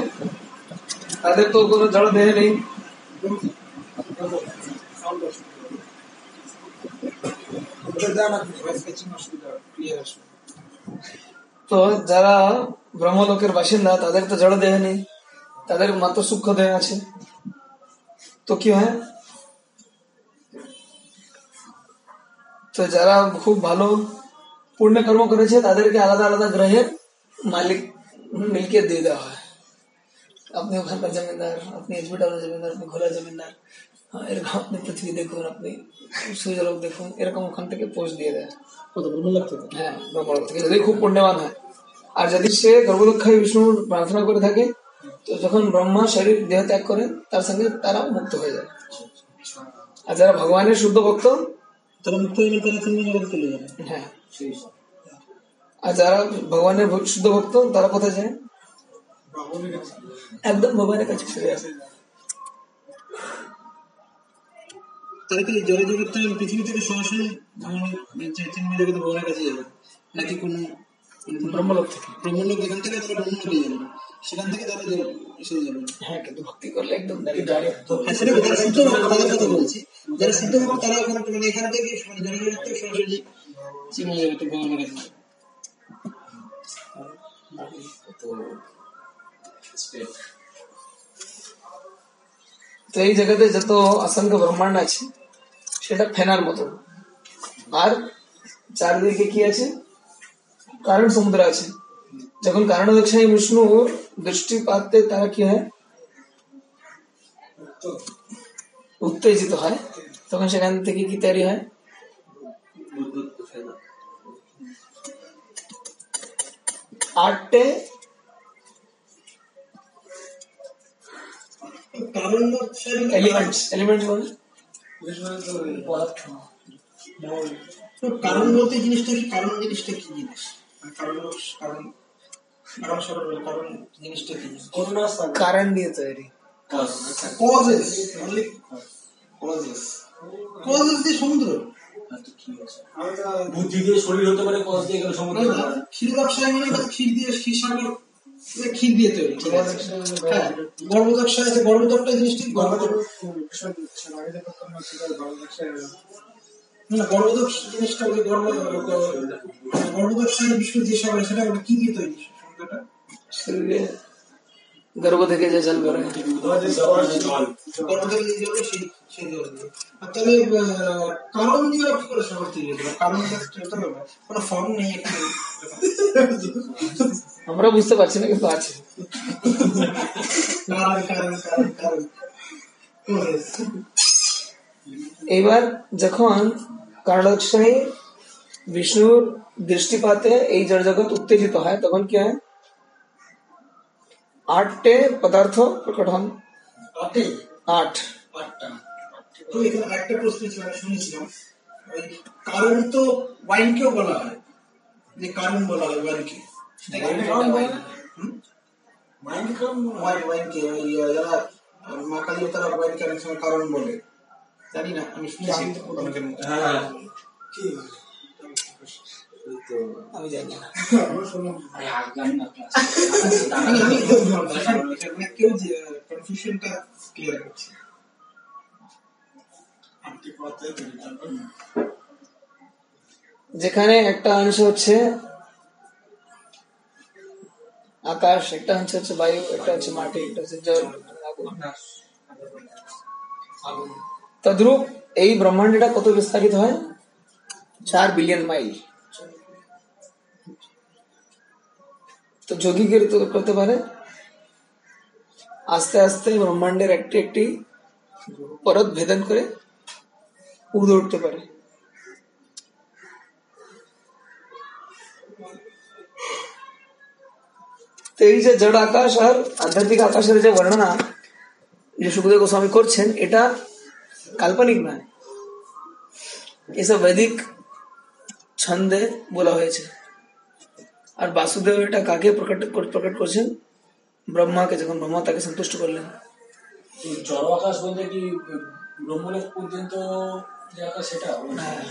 তাদের তো কোনো জড় দেহ নেই ওটা দেয় না অসুবিধা ক্লিয়ার আসবে তো যারা ব্রহ্মলোকের বাসিন্দা তাদের তো জড় দেহ নেই তাদের মাত্র সূক্ষ্ম দেহ আছে তো কি হয় তো যারা খুব ভালো পুণ্য কর্ম করেছে তাদেরকে আলাদা আলাদা গ্রহের মালিক মিলকে দিয়ে দেওয়া হয় আপনি ওখানকার জমিদার আপনি টাউনের জমিদার আপনি ঘোলা জমিদার এরকম আপনি পৃথিবী দেখুন আপনি সূর্যলোক দেখুন এরকম ওখান থেকে পোস্ট দিয়ে দেয় হ্যাঁ ব্রহ্মলোক থেকে যদি খুব পুণ্যবান হয় আর যদি সে গর্ভদক্ষায় বিষ্ণুর প্রার্থনা করে থাকে তো যখন ব্রহ্মা শরীর দেহ ত্যাগ করে তার সঙ্গে তারা মুক্ত হয়ে যায় আর যারা ভগবানের শুদ্ধ ভক্ত তারা মুক্ত হয়ে তারা হ্যাঁ আর যারা ভগবানের শুদ্ধ ভক্ত তারা কোথায় যায়? একদম ভগবানের কাছে ফিরে আসে। তারা কি জল জগৎ পৃথিবী থেকে সরাসরি ভগবানের চিন্ময় জগতে ভগবানের কাছে যাবে? নাকি কোনো ব্রহ্মলোক থেকে। ব্রহ্মলোক এখান থেকে তারা ব্রহ্মলোকে যাবে। সেখান থেকে তারা এসে যাবে। হ্যাঁ কিন্তু ভক্তি করলে একদম ডাইরেক্ট হ্যাঁ, সেটা যারা শুদ্ধ ভক্ত তাদের কথা বলছি। যারা শুদ্ধ ভক্ত তারা ওখানে মানে এখান থেকে জগৎ থেকে সরাসরি চিন্ময় জগতে ভগবানের কাছে যাবে। তো এই জগতে যত অসংখ্য ব্রহ্মাণ্ড আছে সেটা ফেনার মতো আর চারিদিকে কি আছে কারণ সমুদ্র আছে যখন কারণ দক্ষিণায় বিষ্ণু দৃষ্টিপাতে তারা কি হয় উত্তেজিত হয় তখন সেখান থেকে কি তৈরি হয় বুদ্ধ এলিমেন্টস এলিমেন্টস বলে তো কারণ বলতে জিনিসটা কি? কারণ জিনিসটা কি জিনিস? মানে কারণ কারণ কারণ সরল কারণ জিনিসটা কি করোনা কারণ দিয়ে তৈরি। কজেস অনলি কজেস কজেস দিয়ে সমুদ্র। বুদ্ধি দিয়ে শরীর হতে পারে কস দিয়ে গেলে সমুদ্র। ক্ষীর ব্যবসায় মানে ক্ষীর দিয়ে ক্ষীর সাগর ক্ষীর দিয়ে তৈরি হ্যাঁ গর্ভদক্ষা আছে গর্ভদক্ষা জিনিসটা না গর্ভদক্ষ জিনিসটা ওই গর্ভ গর্ভদক্ষা বিষ্ণু যে সাগর সেটা কি দিয়ে তৈরি সমুদ্রটা গর্ভ থেকে যে জল তাহলে কারণ দিয়ে কি করে তৈরি কারণ কোনো ফর্ম নেই আমরা বুঝতে পারছি না কিন্তু আছে। কারণ কারণ কারণ কারণ। এইবার যখন কারণোৎসাহী বিষ্ণুর দৃষ্টিপাতে এই জড় জগৎ উত্তেজিত হয় তখন কি হয়? আটটে পদার্থ প্রকট হন আটে আট আটটা তো এখানে আরেকটা প্রশ্ন ছিল আমি শুনেছিলাম। ওই কারণ তো ওয়াইনকেও বলা হয়। যে কারণ বলা হয় ওয়াইনকে। ওয়াইনকে কারণ? ওয়াইন ওয়াইনকে ওই যারা মা কালী তারা ওয়াইনকে অনেক সময় কারণ বলে। জানি না আমি শুনেছি অনেকের মুখে। হ্যাঁ। ঠিক আমি জানি না। আমরা শুনলাম আরে না ক্লাস আমি আমি বললাম, কেউ কনফিউশনটা ক্লিয়ার করছে। আপনি পড়াতে পারি তারপর যেখানে একটা অংশ হচ্ছে আকাশ একটা অংশ হচ্ছে বায়ু একটা হচ্ছে মাটি একটা হচ্ছে জল তদ্রূপ এই ব্রহ্মাণ্ডটা কত বিস্তারিত হয়? চার বিলিয়ন মাইল তো যোগী করতে পারে। আস্তে আস্তে ব্রহ্মাণ্ডের একটি একটি পরত ভেদন করে উড়ে উঠতে পারে। এই যে জড় আকাশ আর আধ্যাত্মিক আকাশের যে বর্ণনা যে সুখদেব গোস্বামী করছেন, এটা কাল্পনিক নয়। এসব বৈদিক ছন্দে বলা হয়েছে। আর বাসুদেব এটা কাকে প্রকট প্রকট করছেন? ব্রহ্মাকে যখন ব্রহ্মা তাকে সন্তুষ্ট করলেন। জড় আকাশ বলতে কি ব্রহ্মলোক পর্যন্ত যে আকাশ সেটা? হ্যাঁ।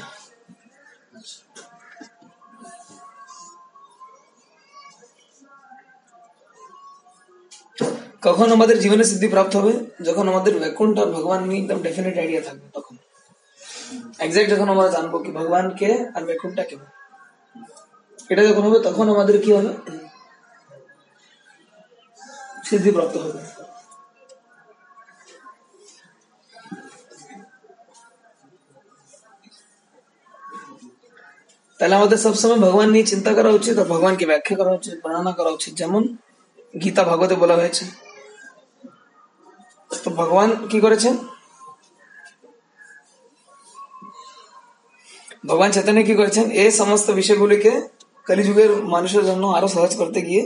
কখন আমাদের জীবনে সিদ্ধি প্রাপ্ত হবে? যখন আমাদের বৈকুণ্ঠ আর ভগবান নিয়ে একদম ডেফিনেট আইডিয়া থাকবে তখন। এক্সাক্ট যখন আমরা জানব কি ভগবান কে আর বৈকুণ্ঠটা কেমন এটা যখন হবে, তখন আমাদের কি হবে? সিদ্ধি প্রাপ্ত হবে। তাহলে আমাদের সবসময় ভগবান নিয়ে চিন্তা করা উচিত আর ভগবানকে ব্যাখ্যা করা উচিত, বর্ণনা করা উচিত। যেমন গীতা ভাগবতে বলা হয়েছে। তো ভগবান কি করেছেন? ভগবান চৈতন্য কি করেছেন? এই সমস্ত বিষয়গুলিকে কলিযুগের মানুষের জন্য আরও সহজ করতে গিয়ে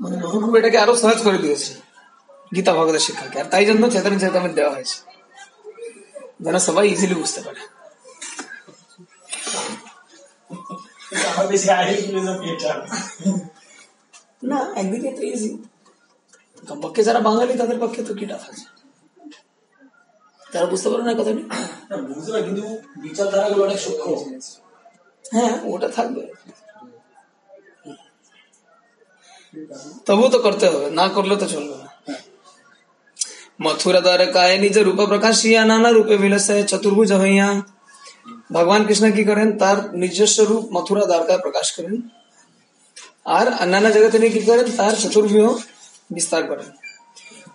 মানে মহাপ্রভু এটাকে আরও সহজ করে দিয়েছে গীতা ভগবতের শিক্ষাকে আর তাই জন্য চেতন চেতন দেওয়া হয়েছে যেন সবাই ইজিলি বুঝতে পারে আমার বেশি আইডিয়া ফিলোসফি এটা না একদিকে তো ইজি কমপক্ষে যারা বাঙালি তাদের পক্ষে তো কি টাফ আছে তারা বুঝতে পারে না কথাটি? না, বুঝতে পারি কিন্তু বিচারধারাগুলো অনেক সূক্ষ্ম। হ্যাঁ ওটা থাকবে। তবু তো করতে হবে না করলে তো চলবে না। মথুরা দ্বারকায় নিজ রূপ প্রকাশিয়া নানা রূপে বিলসে চতুর্ভুজ হইয়া। ভগবান কৃষ্ণ কি করেন? তার নিজস্ব রূপ মথুরা দ্বারকায় প্রকাশ করেন। আর অন্যান্য জগতে তিনি কি করেন? তার চতুর্ভুজ বিস্তার করেন।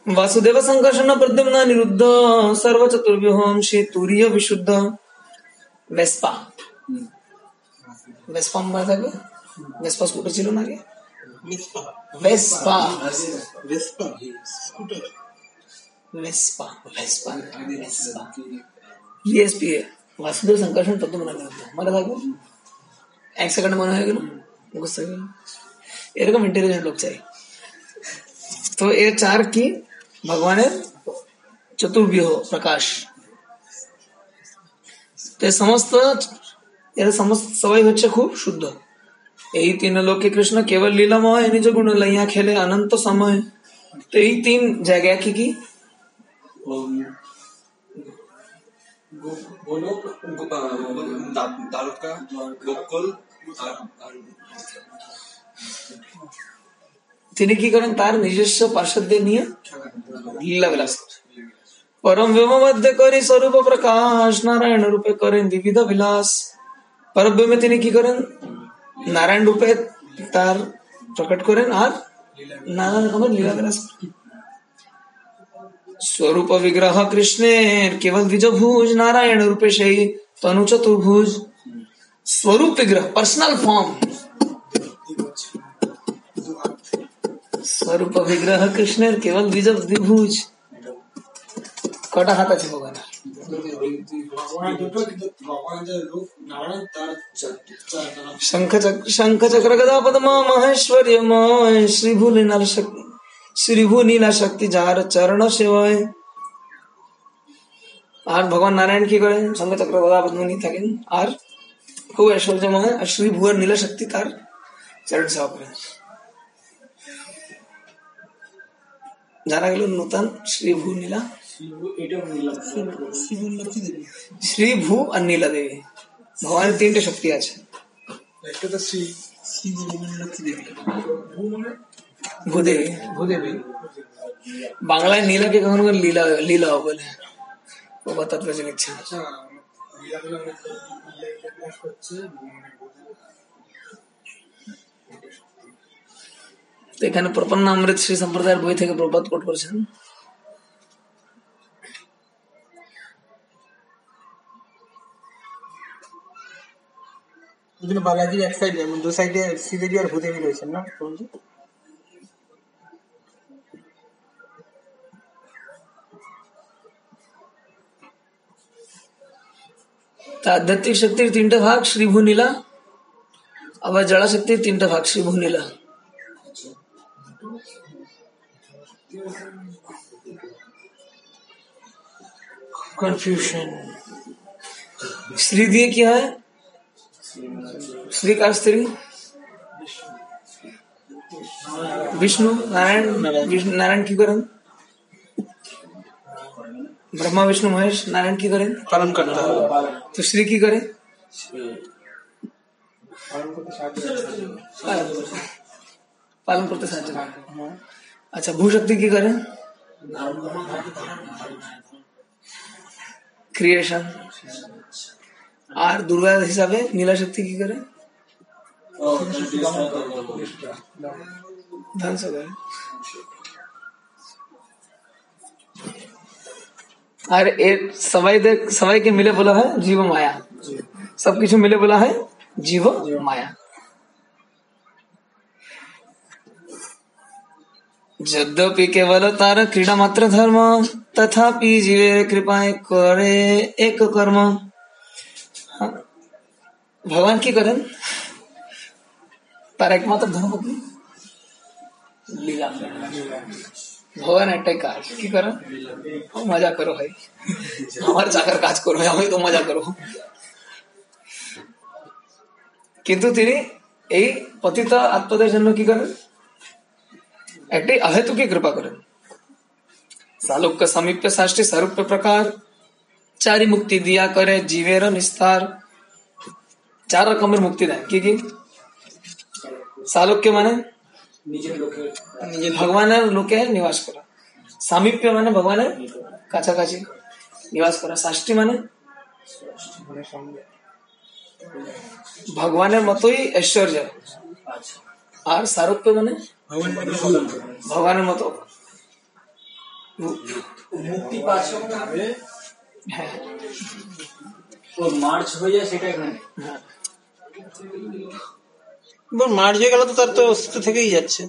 বাসুদেব সংকর্ষণ প্রদ্যুম্ন নিরুদ্ধ সর্ব চতুর্ভুহম শ্রী তুরীয় বিশুদ্ধ ভেস্পা ভেস্পা মনে থাকবে ভেস্পা স্কুটার ছিল না আগে Vespa Vespa scooter Vespa Vespa Vespa ESP Basudev Sankarshan তত্ত্ব মনে রাখবে মনে থাকবে এক সেকেন্ড মনে হয়ে গেল বুঝতে গেল এরকম ইন্টেলিজেন্ট লোক চাই তো এর চার কি ভগবানের চতুর্বিহ প্রকাশ। সমস্ত, এর সমস্ত সবাই হচ্ছে খুব শুদ্ধ। এই তিন লোকে কৃষ্ণ কেবল লীলাময়, নিজ গুণ লইয়া খেলে অনন্ত সময়। তো এই তিন জায়গায় কি কি? দ্বারকা তিনি কি করেন? তার নিজস্ব পার্শ্বদের নিয়ে লীলা বিলাস করেন। পরম ব্যোম মধ্যে করি স্বরূপ প্রকাশ। নারায়ণ রূপে করেন বিবিধ বিলাস। পরব্যোমে তিনি কি করেন? নারায়ণ রূপে তার প্রকট করেন আর নানা রকমের লীলা বিলাস করেন। স্বরূপ বিগ্রহ কৃষ্ণের কেবল দ্বিজভুজ, নারায়ণ রূপে সেই তনু চতুর্ভুজ স্বরূপ বিগ্রহ পার্সোনাল ফর্ম स्वरूप विग्रह कृष्ण केवल बीज विभूज कटा हाथ भगवान। शंख चक्र गदा पदमा महेश्वर्य शक्ति श्री भू नीला शक्ति जार चरण सेवाय। আর ভগবান নারায়ণ কি করেন? শঙ্খ চক্র গদাপদ্মী থাকেন। আর খুব ঐশ্বর্যময় আর শ্রী ভুয়ার নীলা শক্তি তার চরণ জানা গেল নূতন শ্রী ভূ নীলা। শ্রী ভূ আর নীলা দেবী। ভগবানের তিনটে শক্তি আছে। ভূদেবী। ভূদেবী বাংলায় নীলাকে কখনো লীলা লীলাও বলে? ও কথা প্রচলিত আচ্ছা লীলাগুলো অনেক ইতিহাস করছে মানে তো এখানে প্রপন্ন অমৃত শ্রী সম্প্রদায়ের বই থেকে প্রপাত কোট করেছেন। ওখানে বালাজির এক সাইডে এবং দু সাইডে শ্রীদেবী আর ভূদেবী রয়েছেন না প্রভুজি তা আধ্যাত্মিক শক্তির তিনটে ভাগ শ্রীভূ নীলা আবার জড়া শক্তির তিনটে ভাগ শ্রীভূ নীলা কনফিউশন শ্রী দিয়ে কি হয় শ্রী কার স্ত্রী বিষ্ণু নারায়ণ বিষ্ণু নারায়ণ কি করেন ব্রহ্মা বিষ্ণু মহেশ নারায়ণ কি করেন পালন করতে হবে তো শ্রী কি করে পালন করতে সাহায্য করে আচ্ছা ভূশক্তি কি করে ক্রিয়েশন আর দুর্গা হিসাবে নীলা শক্তি কি করে? ধ্বংস করে। আর এর সবাইদের সবাইকে মিলে বলা হয় জীব মায়া সবকিছু মিলে বলা হয় জীব মায়া যদ্যপি কেবল তার ক্রীড়া মাত্র ধর্ম তথাপি জীবের কৃপায় করে এক কর্ম হ্যাঁ। ভগবান কি করেন তার একমাত্র ধর্ম কি লীলা ভগবান একটাই কাজ কি করে ও মজা করো ভাই আমার চাকার কাজ করবে আমি তো মজা করব কিন্তু তিনি এই পতিত আত্মদের জন্য কি করেন একটি অহেতুকি কৃপা করেন সালোক্য সমীপ্য ষষ্ঠী স্বরূপ প্রকার চারি মুক্তি দিয়া করে জীবের নিস্তার চার রকমের মুক্তি দেন কি কি সালোক্য মানে নিজের লোকের নিজে ভগবানের লোকে নিবাস করা সামীপ্য মানে ভগবানের কাছাকাছি নিবাস করা ষষ্ঠী মানে ভগবানের মতোই ঐশ্বর্য আচ্ছা আর সারপ্য মানে ভগবানের মতো। মুক্তি পাচ্ছ হ্যাঁ। মার্চ হয়ে যায় সেটা এখানে। হয়ে গেল তো তার তো অস্তিত্ব থেকেই যাচ্ছে।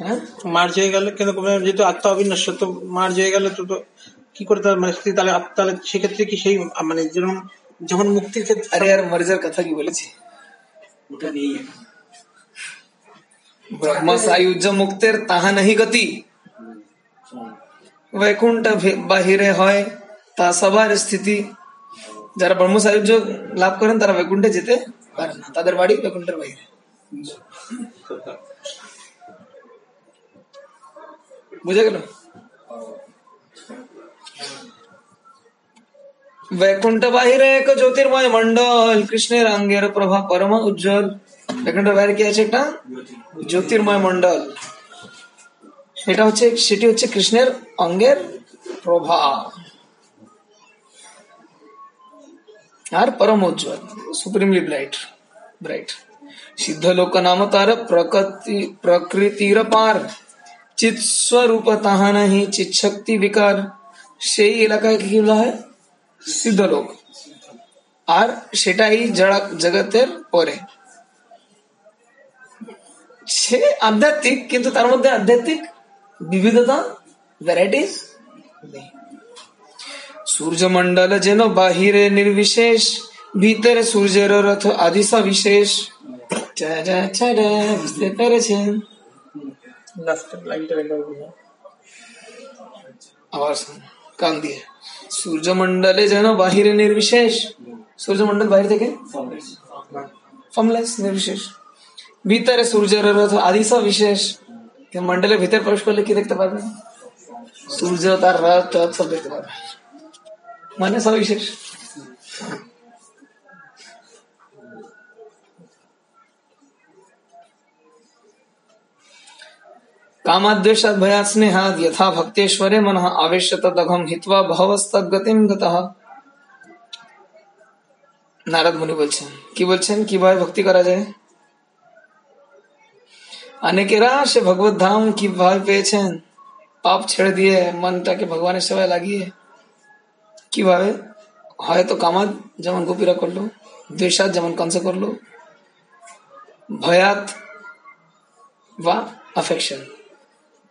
হ্যাঁ? হয়ে গেলে কিন্তু যেহেতু আত্মা অবিনাশ্য তো হয়ে গেলে তো কি করে তার মানে তাহলে সেক্ষেত্রে কি সেই মানে যেরকম যখন মুক্তির ক্ষেত্রে আরে আর মার্জার কথা কি বলেছি? ওটা নেই ब्रह्म सायुज्य मुक्तेर তাহা নাহি গতি বৈকুণ্ঠ ভে- বাহিরে হয় তা সবার স্থিতি যারা ব্রহ্ম সাহায্য লাভ করেন তারা বৈকুণ্ঠে যেতে পারে না তাদের বাড়ি বৈকুণ্ঠের বাইরে বুঝে গেল বৈকুণ্ঠ বাহিরে এক জ্যোতির্ময় মন্ডল কৃষ্ণের অঙ্গের প্রভা পরম উজ্জ্বল বৈকুণ্ঠের বাইরে কি আছে একটা জ্যোতির্ময় মন্ডল সেটা হচ্ছে সেটি হচ্ছে কৃষ্ণের অঙ্গের প্রভা আর পরম উজ্জ্বল সুপ্রিমলি ব্রাইট ব্রাইট সিদ্ধ লোক নাম তার প্রকৃতি প্রকৃতির পার চিৎ স্বরূপ তাহা নাহি চিৎ শক্তি বিকার সেই এলাকায় কি বলা হয় সিদ্ধ লোক আর সেটাই জগতের পরে। সে আধ্যাত্মিক, কিন্তু তার মধ্যে আধ্যাত্মিক বিবিধতা ভ্যারাইটিস নেই। সূর্যমণ্ডল যেন বাহিরে নির্বিশেষ, ভিতরে সূর্যের রথ আদি সবিশেষ বুঝতে পেরেছেন। আবার কান দিয়ে। सूर्यमंडल इज़ निर्विशेष सूर्यमंडल बाहर थे क्या निर्विशेष भीतर सूर्य रथ आदि सब विशेष मंडल भीतर प्रवेश कर लेके देखते पाते सूर्य रथ सब देखते पाते माने सब विशेष भयात् स्नेहात् यथा भक्तेश्वरे मनः आवेश्य तदघम हित्वा भवस्तद्गतिम गतः নারদ মুনি বলছেন কি বলছেন কিভাবে ভক্তি করা যায় অনেকেরা সে ভগবত ধাম কিভাবে পেয়েছেন পাপ ছেড়ে দিয়ে মনটাকে ভগবানের সেবায় লাগিয়ে কিভাবে হয়তো কামাদ যেমন গোপীরা করলো দ্বেষাত যেমন কংস করলো ভয়াত বা अफेक्शन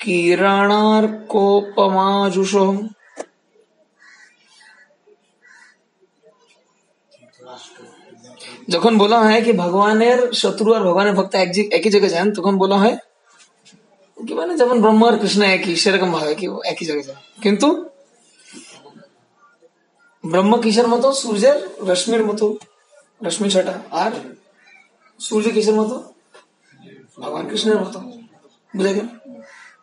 किरणार्कोपमाजुषो যখন বলা হয় কি ভগবানের শত্রু আর ভগবানের ভক্ত এক জি- একই জায়গায় যান তখন বলা হয় কি মানে যেমন ব্রহ্ম আর কৃষ্ণ একই সেরকম ভাবে কি ও একই জায়গায় যান কিন্তু ব্রহ্ম কিসের মতো সূর্যের রশ্মির মতো রশ্মি ছটা আর সূর্য কিসের মতো ভগবান কৃষ্ণের মতো বুঝে গেল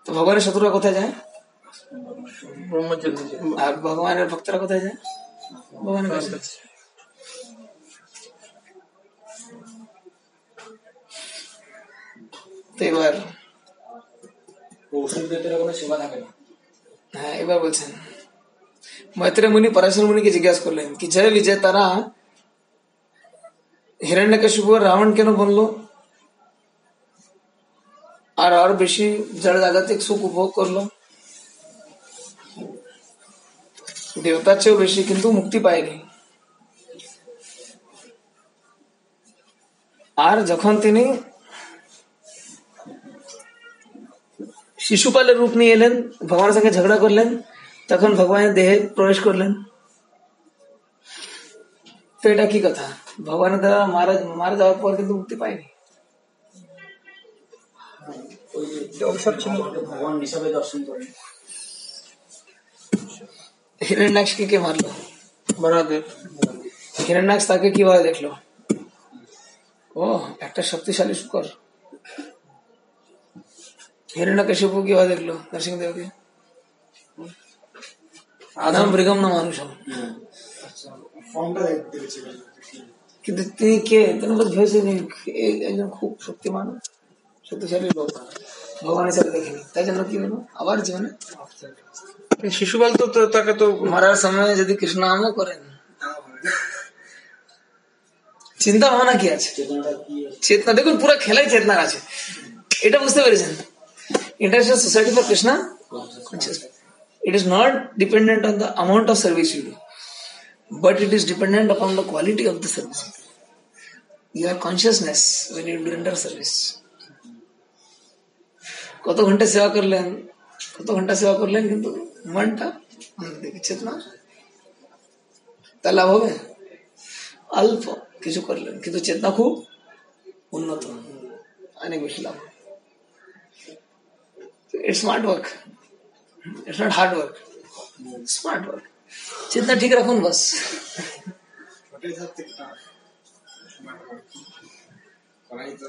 তো ভগবানের শত্রুরা কোথায় যায়? আর ভগবানের ভক্তরা কোথায় যায়? ভগবানের কাছে। তো এবার ওষুধ কোনো সেবা থাকে না। হ্যাঁ এবার বলছেন। মৈত্রেয় মুনি পরাশর মুনিকে জিজ্ঞাসা করলেন কি জয় বিজয় তারা হিরণ্যকশিপু রাবণ কেন বলল আর আর বেশি জড় জাগতিক সুখ উপভোগ করল। দেবতার চেয়েও বেশি কিন্তু মুক্তি পায়নি। আর যখন তিনি শিশুপালের রূপ নিয়ে এলেন, ভগবানের সঙ্গে ঝগড়া করলেন, তখন ভগবানের দেহে প্রবেশ করলেন। তো এটা কি কথা? ভগবানের দ্বারা মারা মারা যাওয়ার পর কিন্তু মুক্তি পায়নি। অবসর ছিল। ভগবান হিসাবে দর্শন করেন হিরণ্যাক্ষ কে কে মারলো? বরাদেব হিরণ্যাক্ষ তাকে কীভাবে দেখল? ও একটা শক্তিশালী শুকর। হিরণ্যকশিপু কীভাবে দেখল? নরসিংহদেবকে? আদাম মৃগম না মানুষ দেখেছি কিন্তু তিনি কে? তিনি ভেবেছিলেন একজন খুব শক্তিমান শক্তিশালী লোক। ভগবানের সাথে দেখেনি তাই জন্য কি হলো আবার জীবনে শিশুপাল তো তো তাকে তো মারার সময় যদি কৃষ্ণ নামও করেন চিন্তা ভাবনা কি আছে? চেতনা দেখুন পুরো খেলাই চেতনার আছে। এটা বুঝতে পেরেছেন? International society for Krishna it is not dependent on the amount of service you do but it is dependent upon the quality of the service. Your consciousness when you render service. কত ঘণ্টা সেবা করলেন কত ঘণ্টা সেবা করলেন কিন্তু মনটা দেখে চেতনা তা লাভ হবে অল্প কিছু করলেন কিন্তু চেতনা খুব উন্নত অনেক বেশি লাভ it's smart work it's not hard work smart work চেতনা ঠিক রাখুন বাস ওটাই থাকতে করাই তো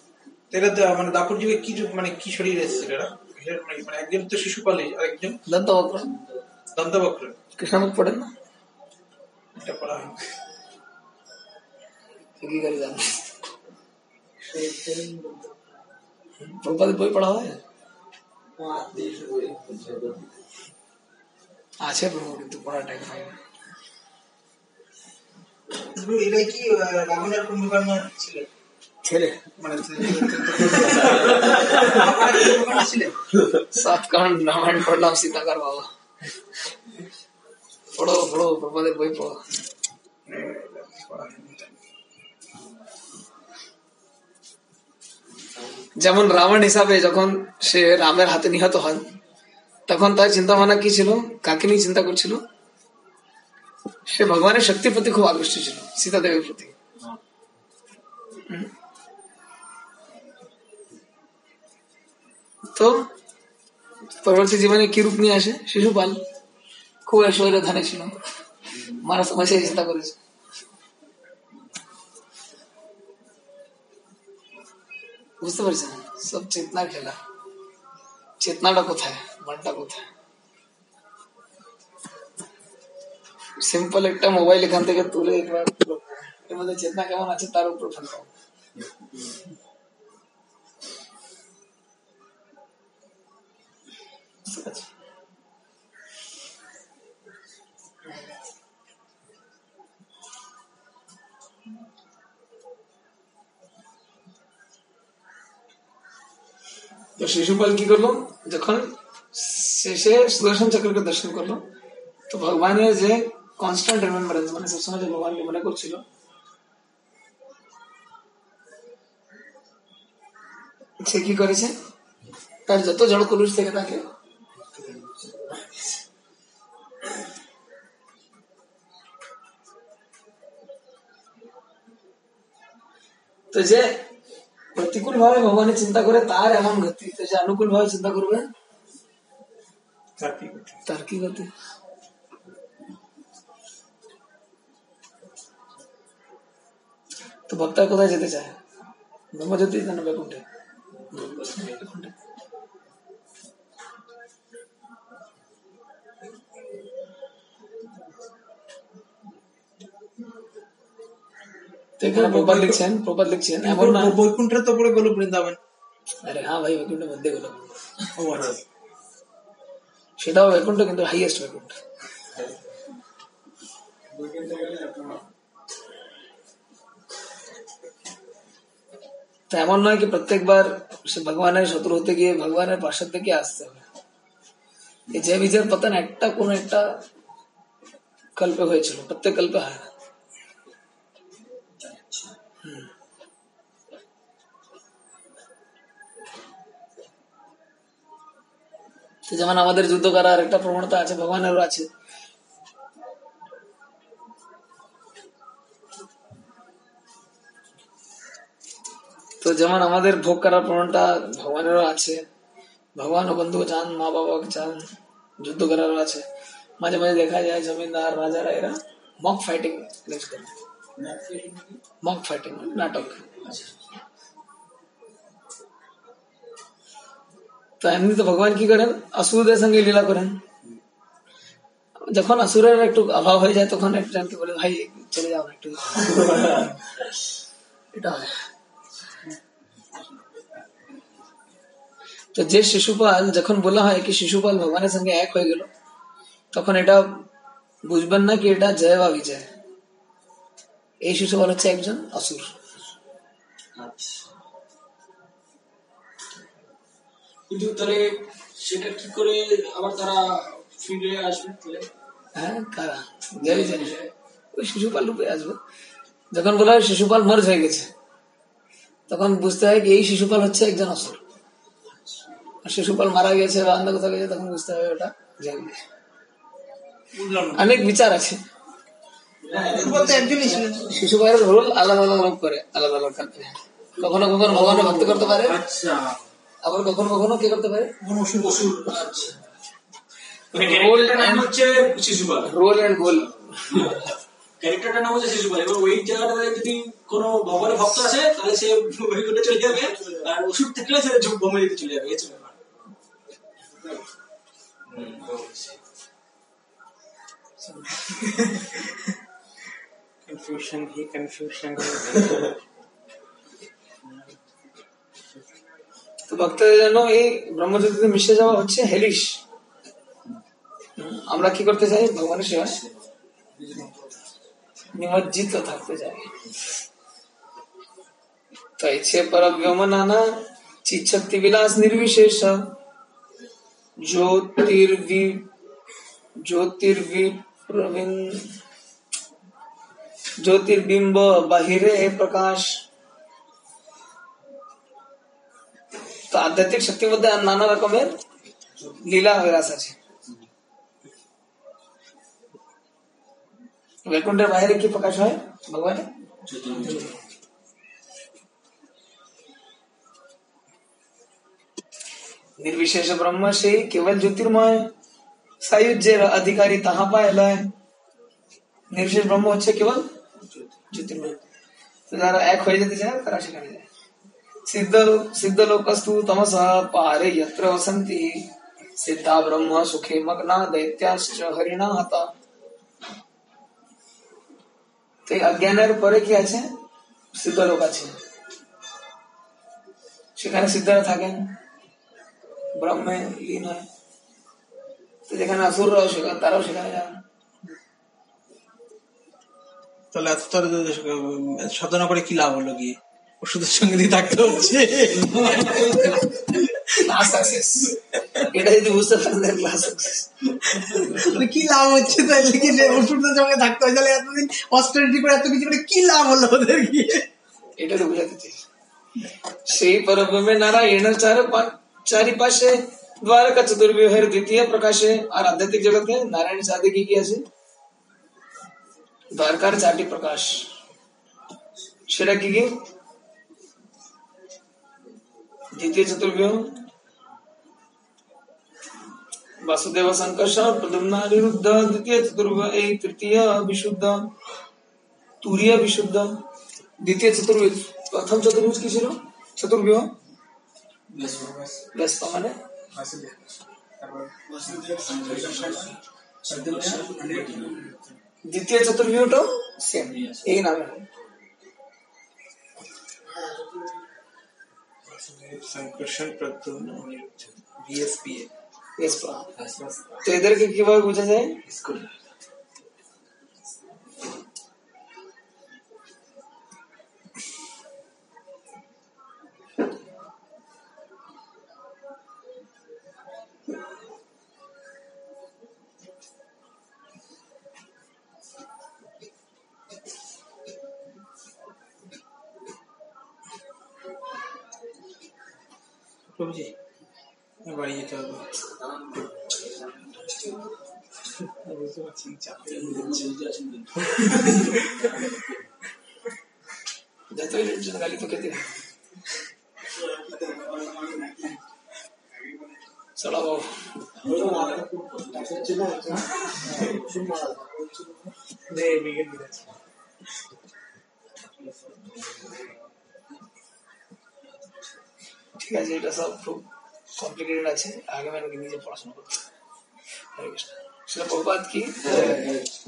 এটা মানে দাপুর যুগে কি মানে কি শরীর এসেছিল এটা মানে, মানে একজন তো শিশুপালি আর একজন দন্তবক্র। দন্তবক্র। কৃষ্ণ পড়েন না? এটা পড়া হয় বই পড়া হয়? আছে প্রভু কিন্তু হয় না। কি রাবণের কুম্ভকর্ণ ছিলেন মানে রামায়ণ সীতাকার বাবা। পড়ো পড়ো বই পড়ো। যেমন রাবণ হিসাবে যখন সে রামের হাতে নিহত হন, তখন তার চিন্তা ভাবনা কি ছিল? কাকে নিয়ে চিন্তা করছিল? সে ভগবানের শক্তির প্রতি খুব আকৃষ্ট ছিল সীতা দেবীর প্রতি। হুম। তো পরবর্তী জীবনে কি রূপ নিয়ে আসে শিশুপাল খুব ঐশ্বর্য ধানে ছিল মারা সমস্যায় চিন্তা করেছে বুঝতে পারছেন সব চেতনার খেলা চেতনাটা কোথায় মনটা কোথায় সিম্পল একটা মোবাইল এখান থেকে তুলে একবার এর মধ্যে চেতনা কেমন আছে তার উপর ফেলতাম তো শিশুপাল কি করল যখন শেষে সুদর্শন চক্রকে দর্শন করল তো ভগবানের যে কনস্ট্যান্ট রিমেম্বারেন্স মানে সবসময় যে ভগবানকে মনে করছিল সে কি করেছে তার যত জড় কলুষ থেকে তাকে তো যে প্রতিকূল ভাবে ভগবানের চিন্তা করে তার এমন গতি তো যে অনুকূল ভাবে চিন্তা করবে তার কি করতে? তার কি গতি তো ভক্তা কোথায় যেতে চায় ব্রহ্মজ্যোতি না বৈকুণ্ঠে তো এখানে প্রপাত লিখছেন প্রপাত লিখছেন এমন না বৈকুণ্ঠের তো পরে গেল বৃন্দাবন আরে হ্যাঁ ভাই বৈকুণ্ঠের মধ্যে গেল সেটাও বৈকুণ্ঠ কিন্তু হাইয়েস্ট বৈকুণ্ঠ তো এমন নয় কি প্রত্যেকবার সে ভগবানের শত্রু হতে গিয়ে ভগবানের পাশের থেকে আসতে হবে এই যে বিজয়ের পতন একটা কোন একটা কল্পে হয়েছিল প্রত্যেক কল্পে হয় না তো যেমন আমাদের যুদ্ধ করার একটা প্রবণতা আছে ভগবানেরও আছে। তো যেমন আমাদের ভোগ করার প্রবণতা ভগবানেরও আছে ভগবান ও বন্ধু চান মা বাবাকে চান যুদ্ধ করারও আছে। মাঝে মাঝে দেখা যায় জমিদার রাজারা এরা মক ফাইটিং মক ফাইটিং নাটক। তো এমনি তো ভগবান কি করেন অসুরদের সঙ্গে লীলা করেন যখন অসুরের একটু অভাব হয়ে যায় তখন একজনকে বলে ভাই চলে যাও না একটু এটা হয় তো যে শিশুপাল যখন বলা হয় কি শিশুপাল ভগবানের সঙ্গে এক হয়ে গেল তখন এটা বুঝবেন না কি এটা জয় বা বিজয় এই শিশুপাল হচ্ছে একজন অসুর কিন্তু তাহলে সেটা কি করে আবার তারা ফিরে আসবে তাহলে? হ্যাঁ কারা? ওই শিশুপাল রূপে আসবে। যখন বলা হয় শিশুপাল মর্জ হয়ে গেছে তখন বুঝতে হয় এই শিশুপাল হচ্ছে একজন অসুর। আর শিশুপাল মারা গেছে বা অন্য কোথাও গেছে তখন বুঝতে হবে ওটা অনেক বিচার আছে। শিশুপালের রোল আলাদা আলাদা করে আলাদা আলাদা কখনো কখনো ভগবানের ভক্ত করতে পারে। আচ্ছা। আবার কখনো কখনো কি করতে পারে? মনসুর আচ্ছা। ভক্ত আছে তাহলে সে আর ওষুধ থাকলে তো ভক্তদের জন্য এই ব্রহ্মজ্যোতিতে মিশে যাওয়া হচ্ছে হেলিশ। আমরা কি করতে চাই? ভগবানের সেবায় নিমজ্জিত থাকতে চাই। তৈছে পরব্যম নানা চিচ্ছক্তি বিলাস নির্বিশেষ। জ্যোতির্বি জ্যোতির্বি প্রবীণ জ্যোতির্বিম্ব বাহিরে প্রকাশ তো আধ্যাত্মিক শক্তির মধ্যে নানা রকমের লীলা বিরাজ আছে। বৈকুণ্ঠের বাইরে কি প্রকাশ হয়? ভগবান নির্বিশেষ ব্রহ্ম সেই কেবল জ্যোতির্ময়। সায়ুজ্যের অধিকারী তাহা পায় নির্বিশেষ ব্রহ্ম হচ্ছে কেবল জ্যোতির্ময়। যারা এক হয়ে যেতে চায়, তারা সেখানে যায়। सिद्धलोकस्तु तमसा पारे यत्र वसन्ति सिद्धा ब्रह्म सुखे मग्ना दैत्याश्च हरिणा हता তো এই অজ্ঞানের পরে কি আছে সিদ্ধ লোক আছে সেখানে সিদ্ধরা থাকেন ব্রহ্মে লীন হয় তো যেখানে আসুররাও সেখানে তারাও সেখানে যান তাহলে এত তার সাধনা করে কি লাভ হলো গিয়ে ওষুধের সঙ্গে দিয়ে থাকতে হচ্ছে। এটা যদি বুঝতে পারেন ক্লাস সাকসেস তাহলে কি লাভ হচ্ছে তাহলে কি ওষুধের সঙ্গে থাকতে হয় তাহলে এতদিন অস্ট্রেলিটি করে এত কিছু করে কি লাভ হলো ওদের গিয়ে এটা তো বুঝাতে চাই। সেই পরব্রহ্মে নারায়ণ চার পা- চারিপাশে দ্বারকা চতুর্বিহের দ্বিতীয় প্রকাশে আর আধ্যাত্মিক জগতে নারায়ণ চাঁদে কি কি আছে? দ্বারকার চারটি প্রকাশ। সেটা কি কি? দ্বিতীয় চতুর্বিহ বাসুদেব সংকর্ষ প্রদুম্ন অনিরুদ্ধ দ্বিতীয় চতুর্বিহ এই তৃতীয় বিশুদ্ধ তুরীয় বিশুদ্ধ দ্বিতীয় চতুর্ভুজ প্রথম চতুর্ভুজ কি ছিল চতুর্বিহ ব্যস্ত মানে দ্বিতীয় চতুর্বিহটাও সেম এই নামে সংকর্ষণ প্রদ্যুম্ন বিএসপিএ Yes, বা। তো এদেরকে কীভাবে বোঝা যায় প্রভুজি বাড়ি যেতে হবে বুঝতে পারছি চাপ যতই লোকজন গালি তো খেতে হয়। চলো বাবু দে বিগেট দিয়েছে ঠিক আছে এটা সব খুব কমপ্লিকেটেড আছে আগে আমাকে নিজে পড়াশোনা করতে হবে। হরে কৃষ্ণ শিল প্রভুপাত কি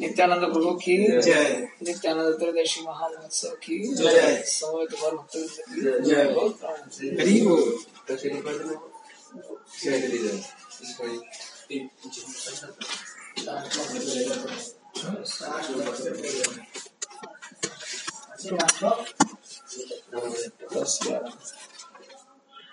नित्यानंद प्रभु की जय। नित्यानंद त्रयोदशी महामहोत्सव की जय। समय तो भर भक्त की जय। बहुत प्रणाम। हरी बोल दस ग्यारह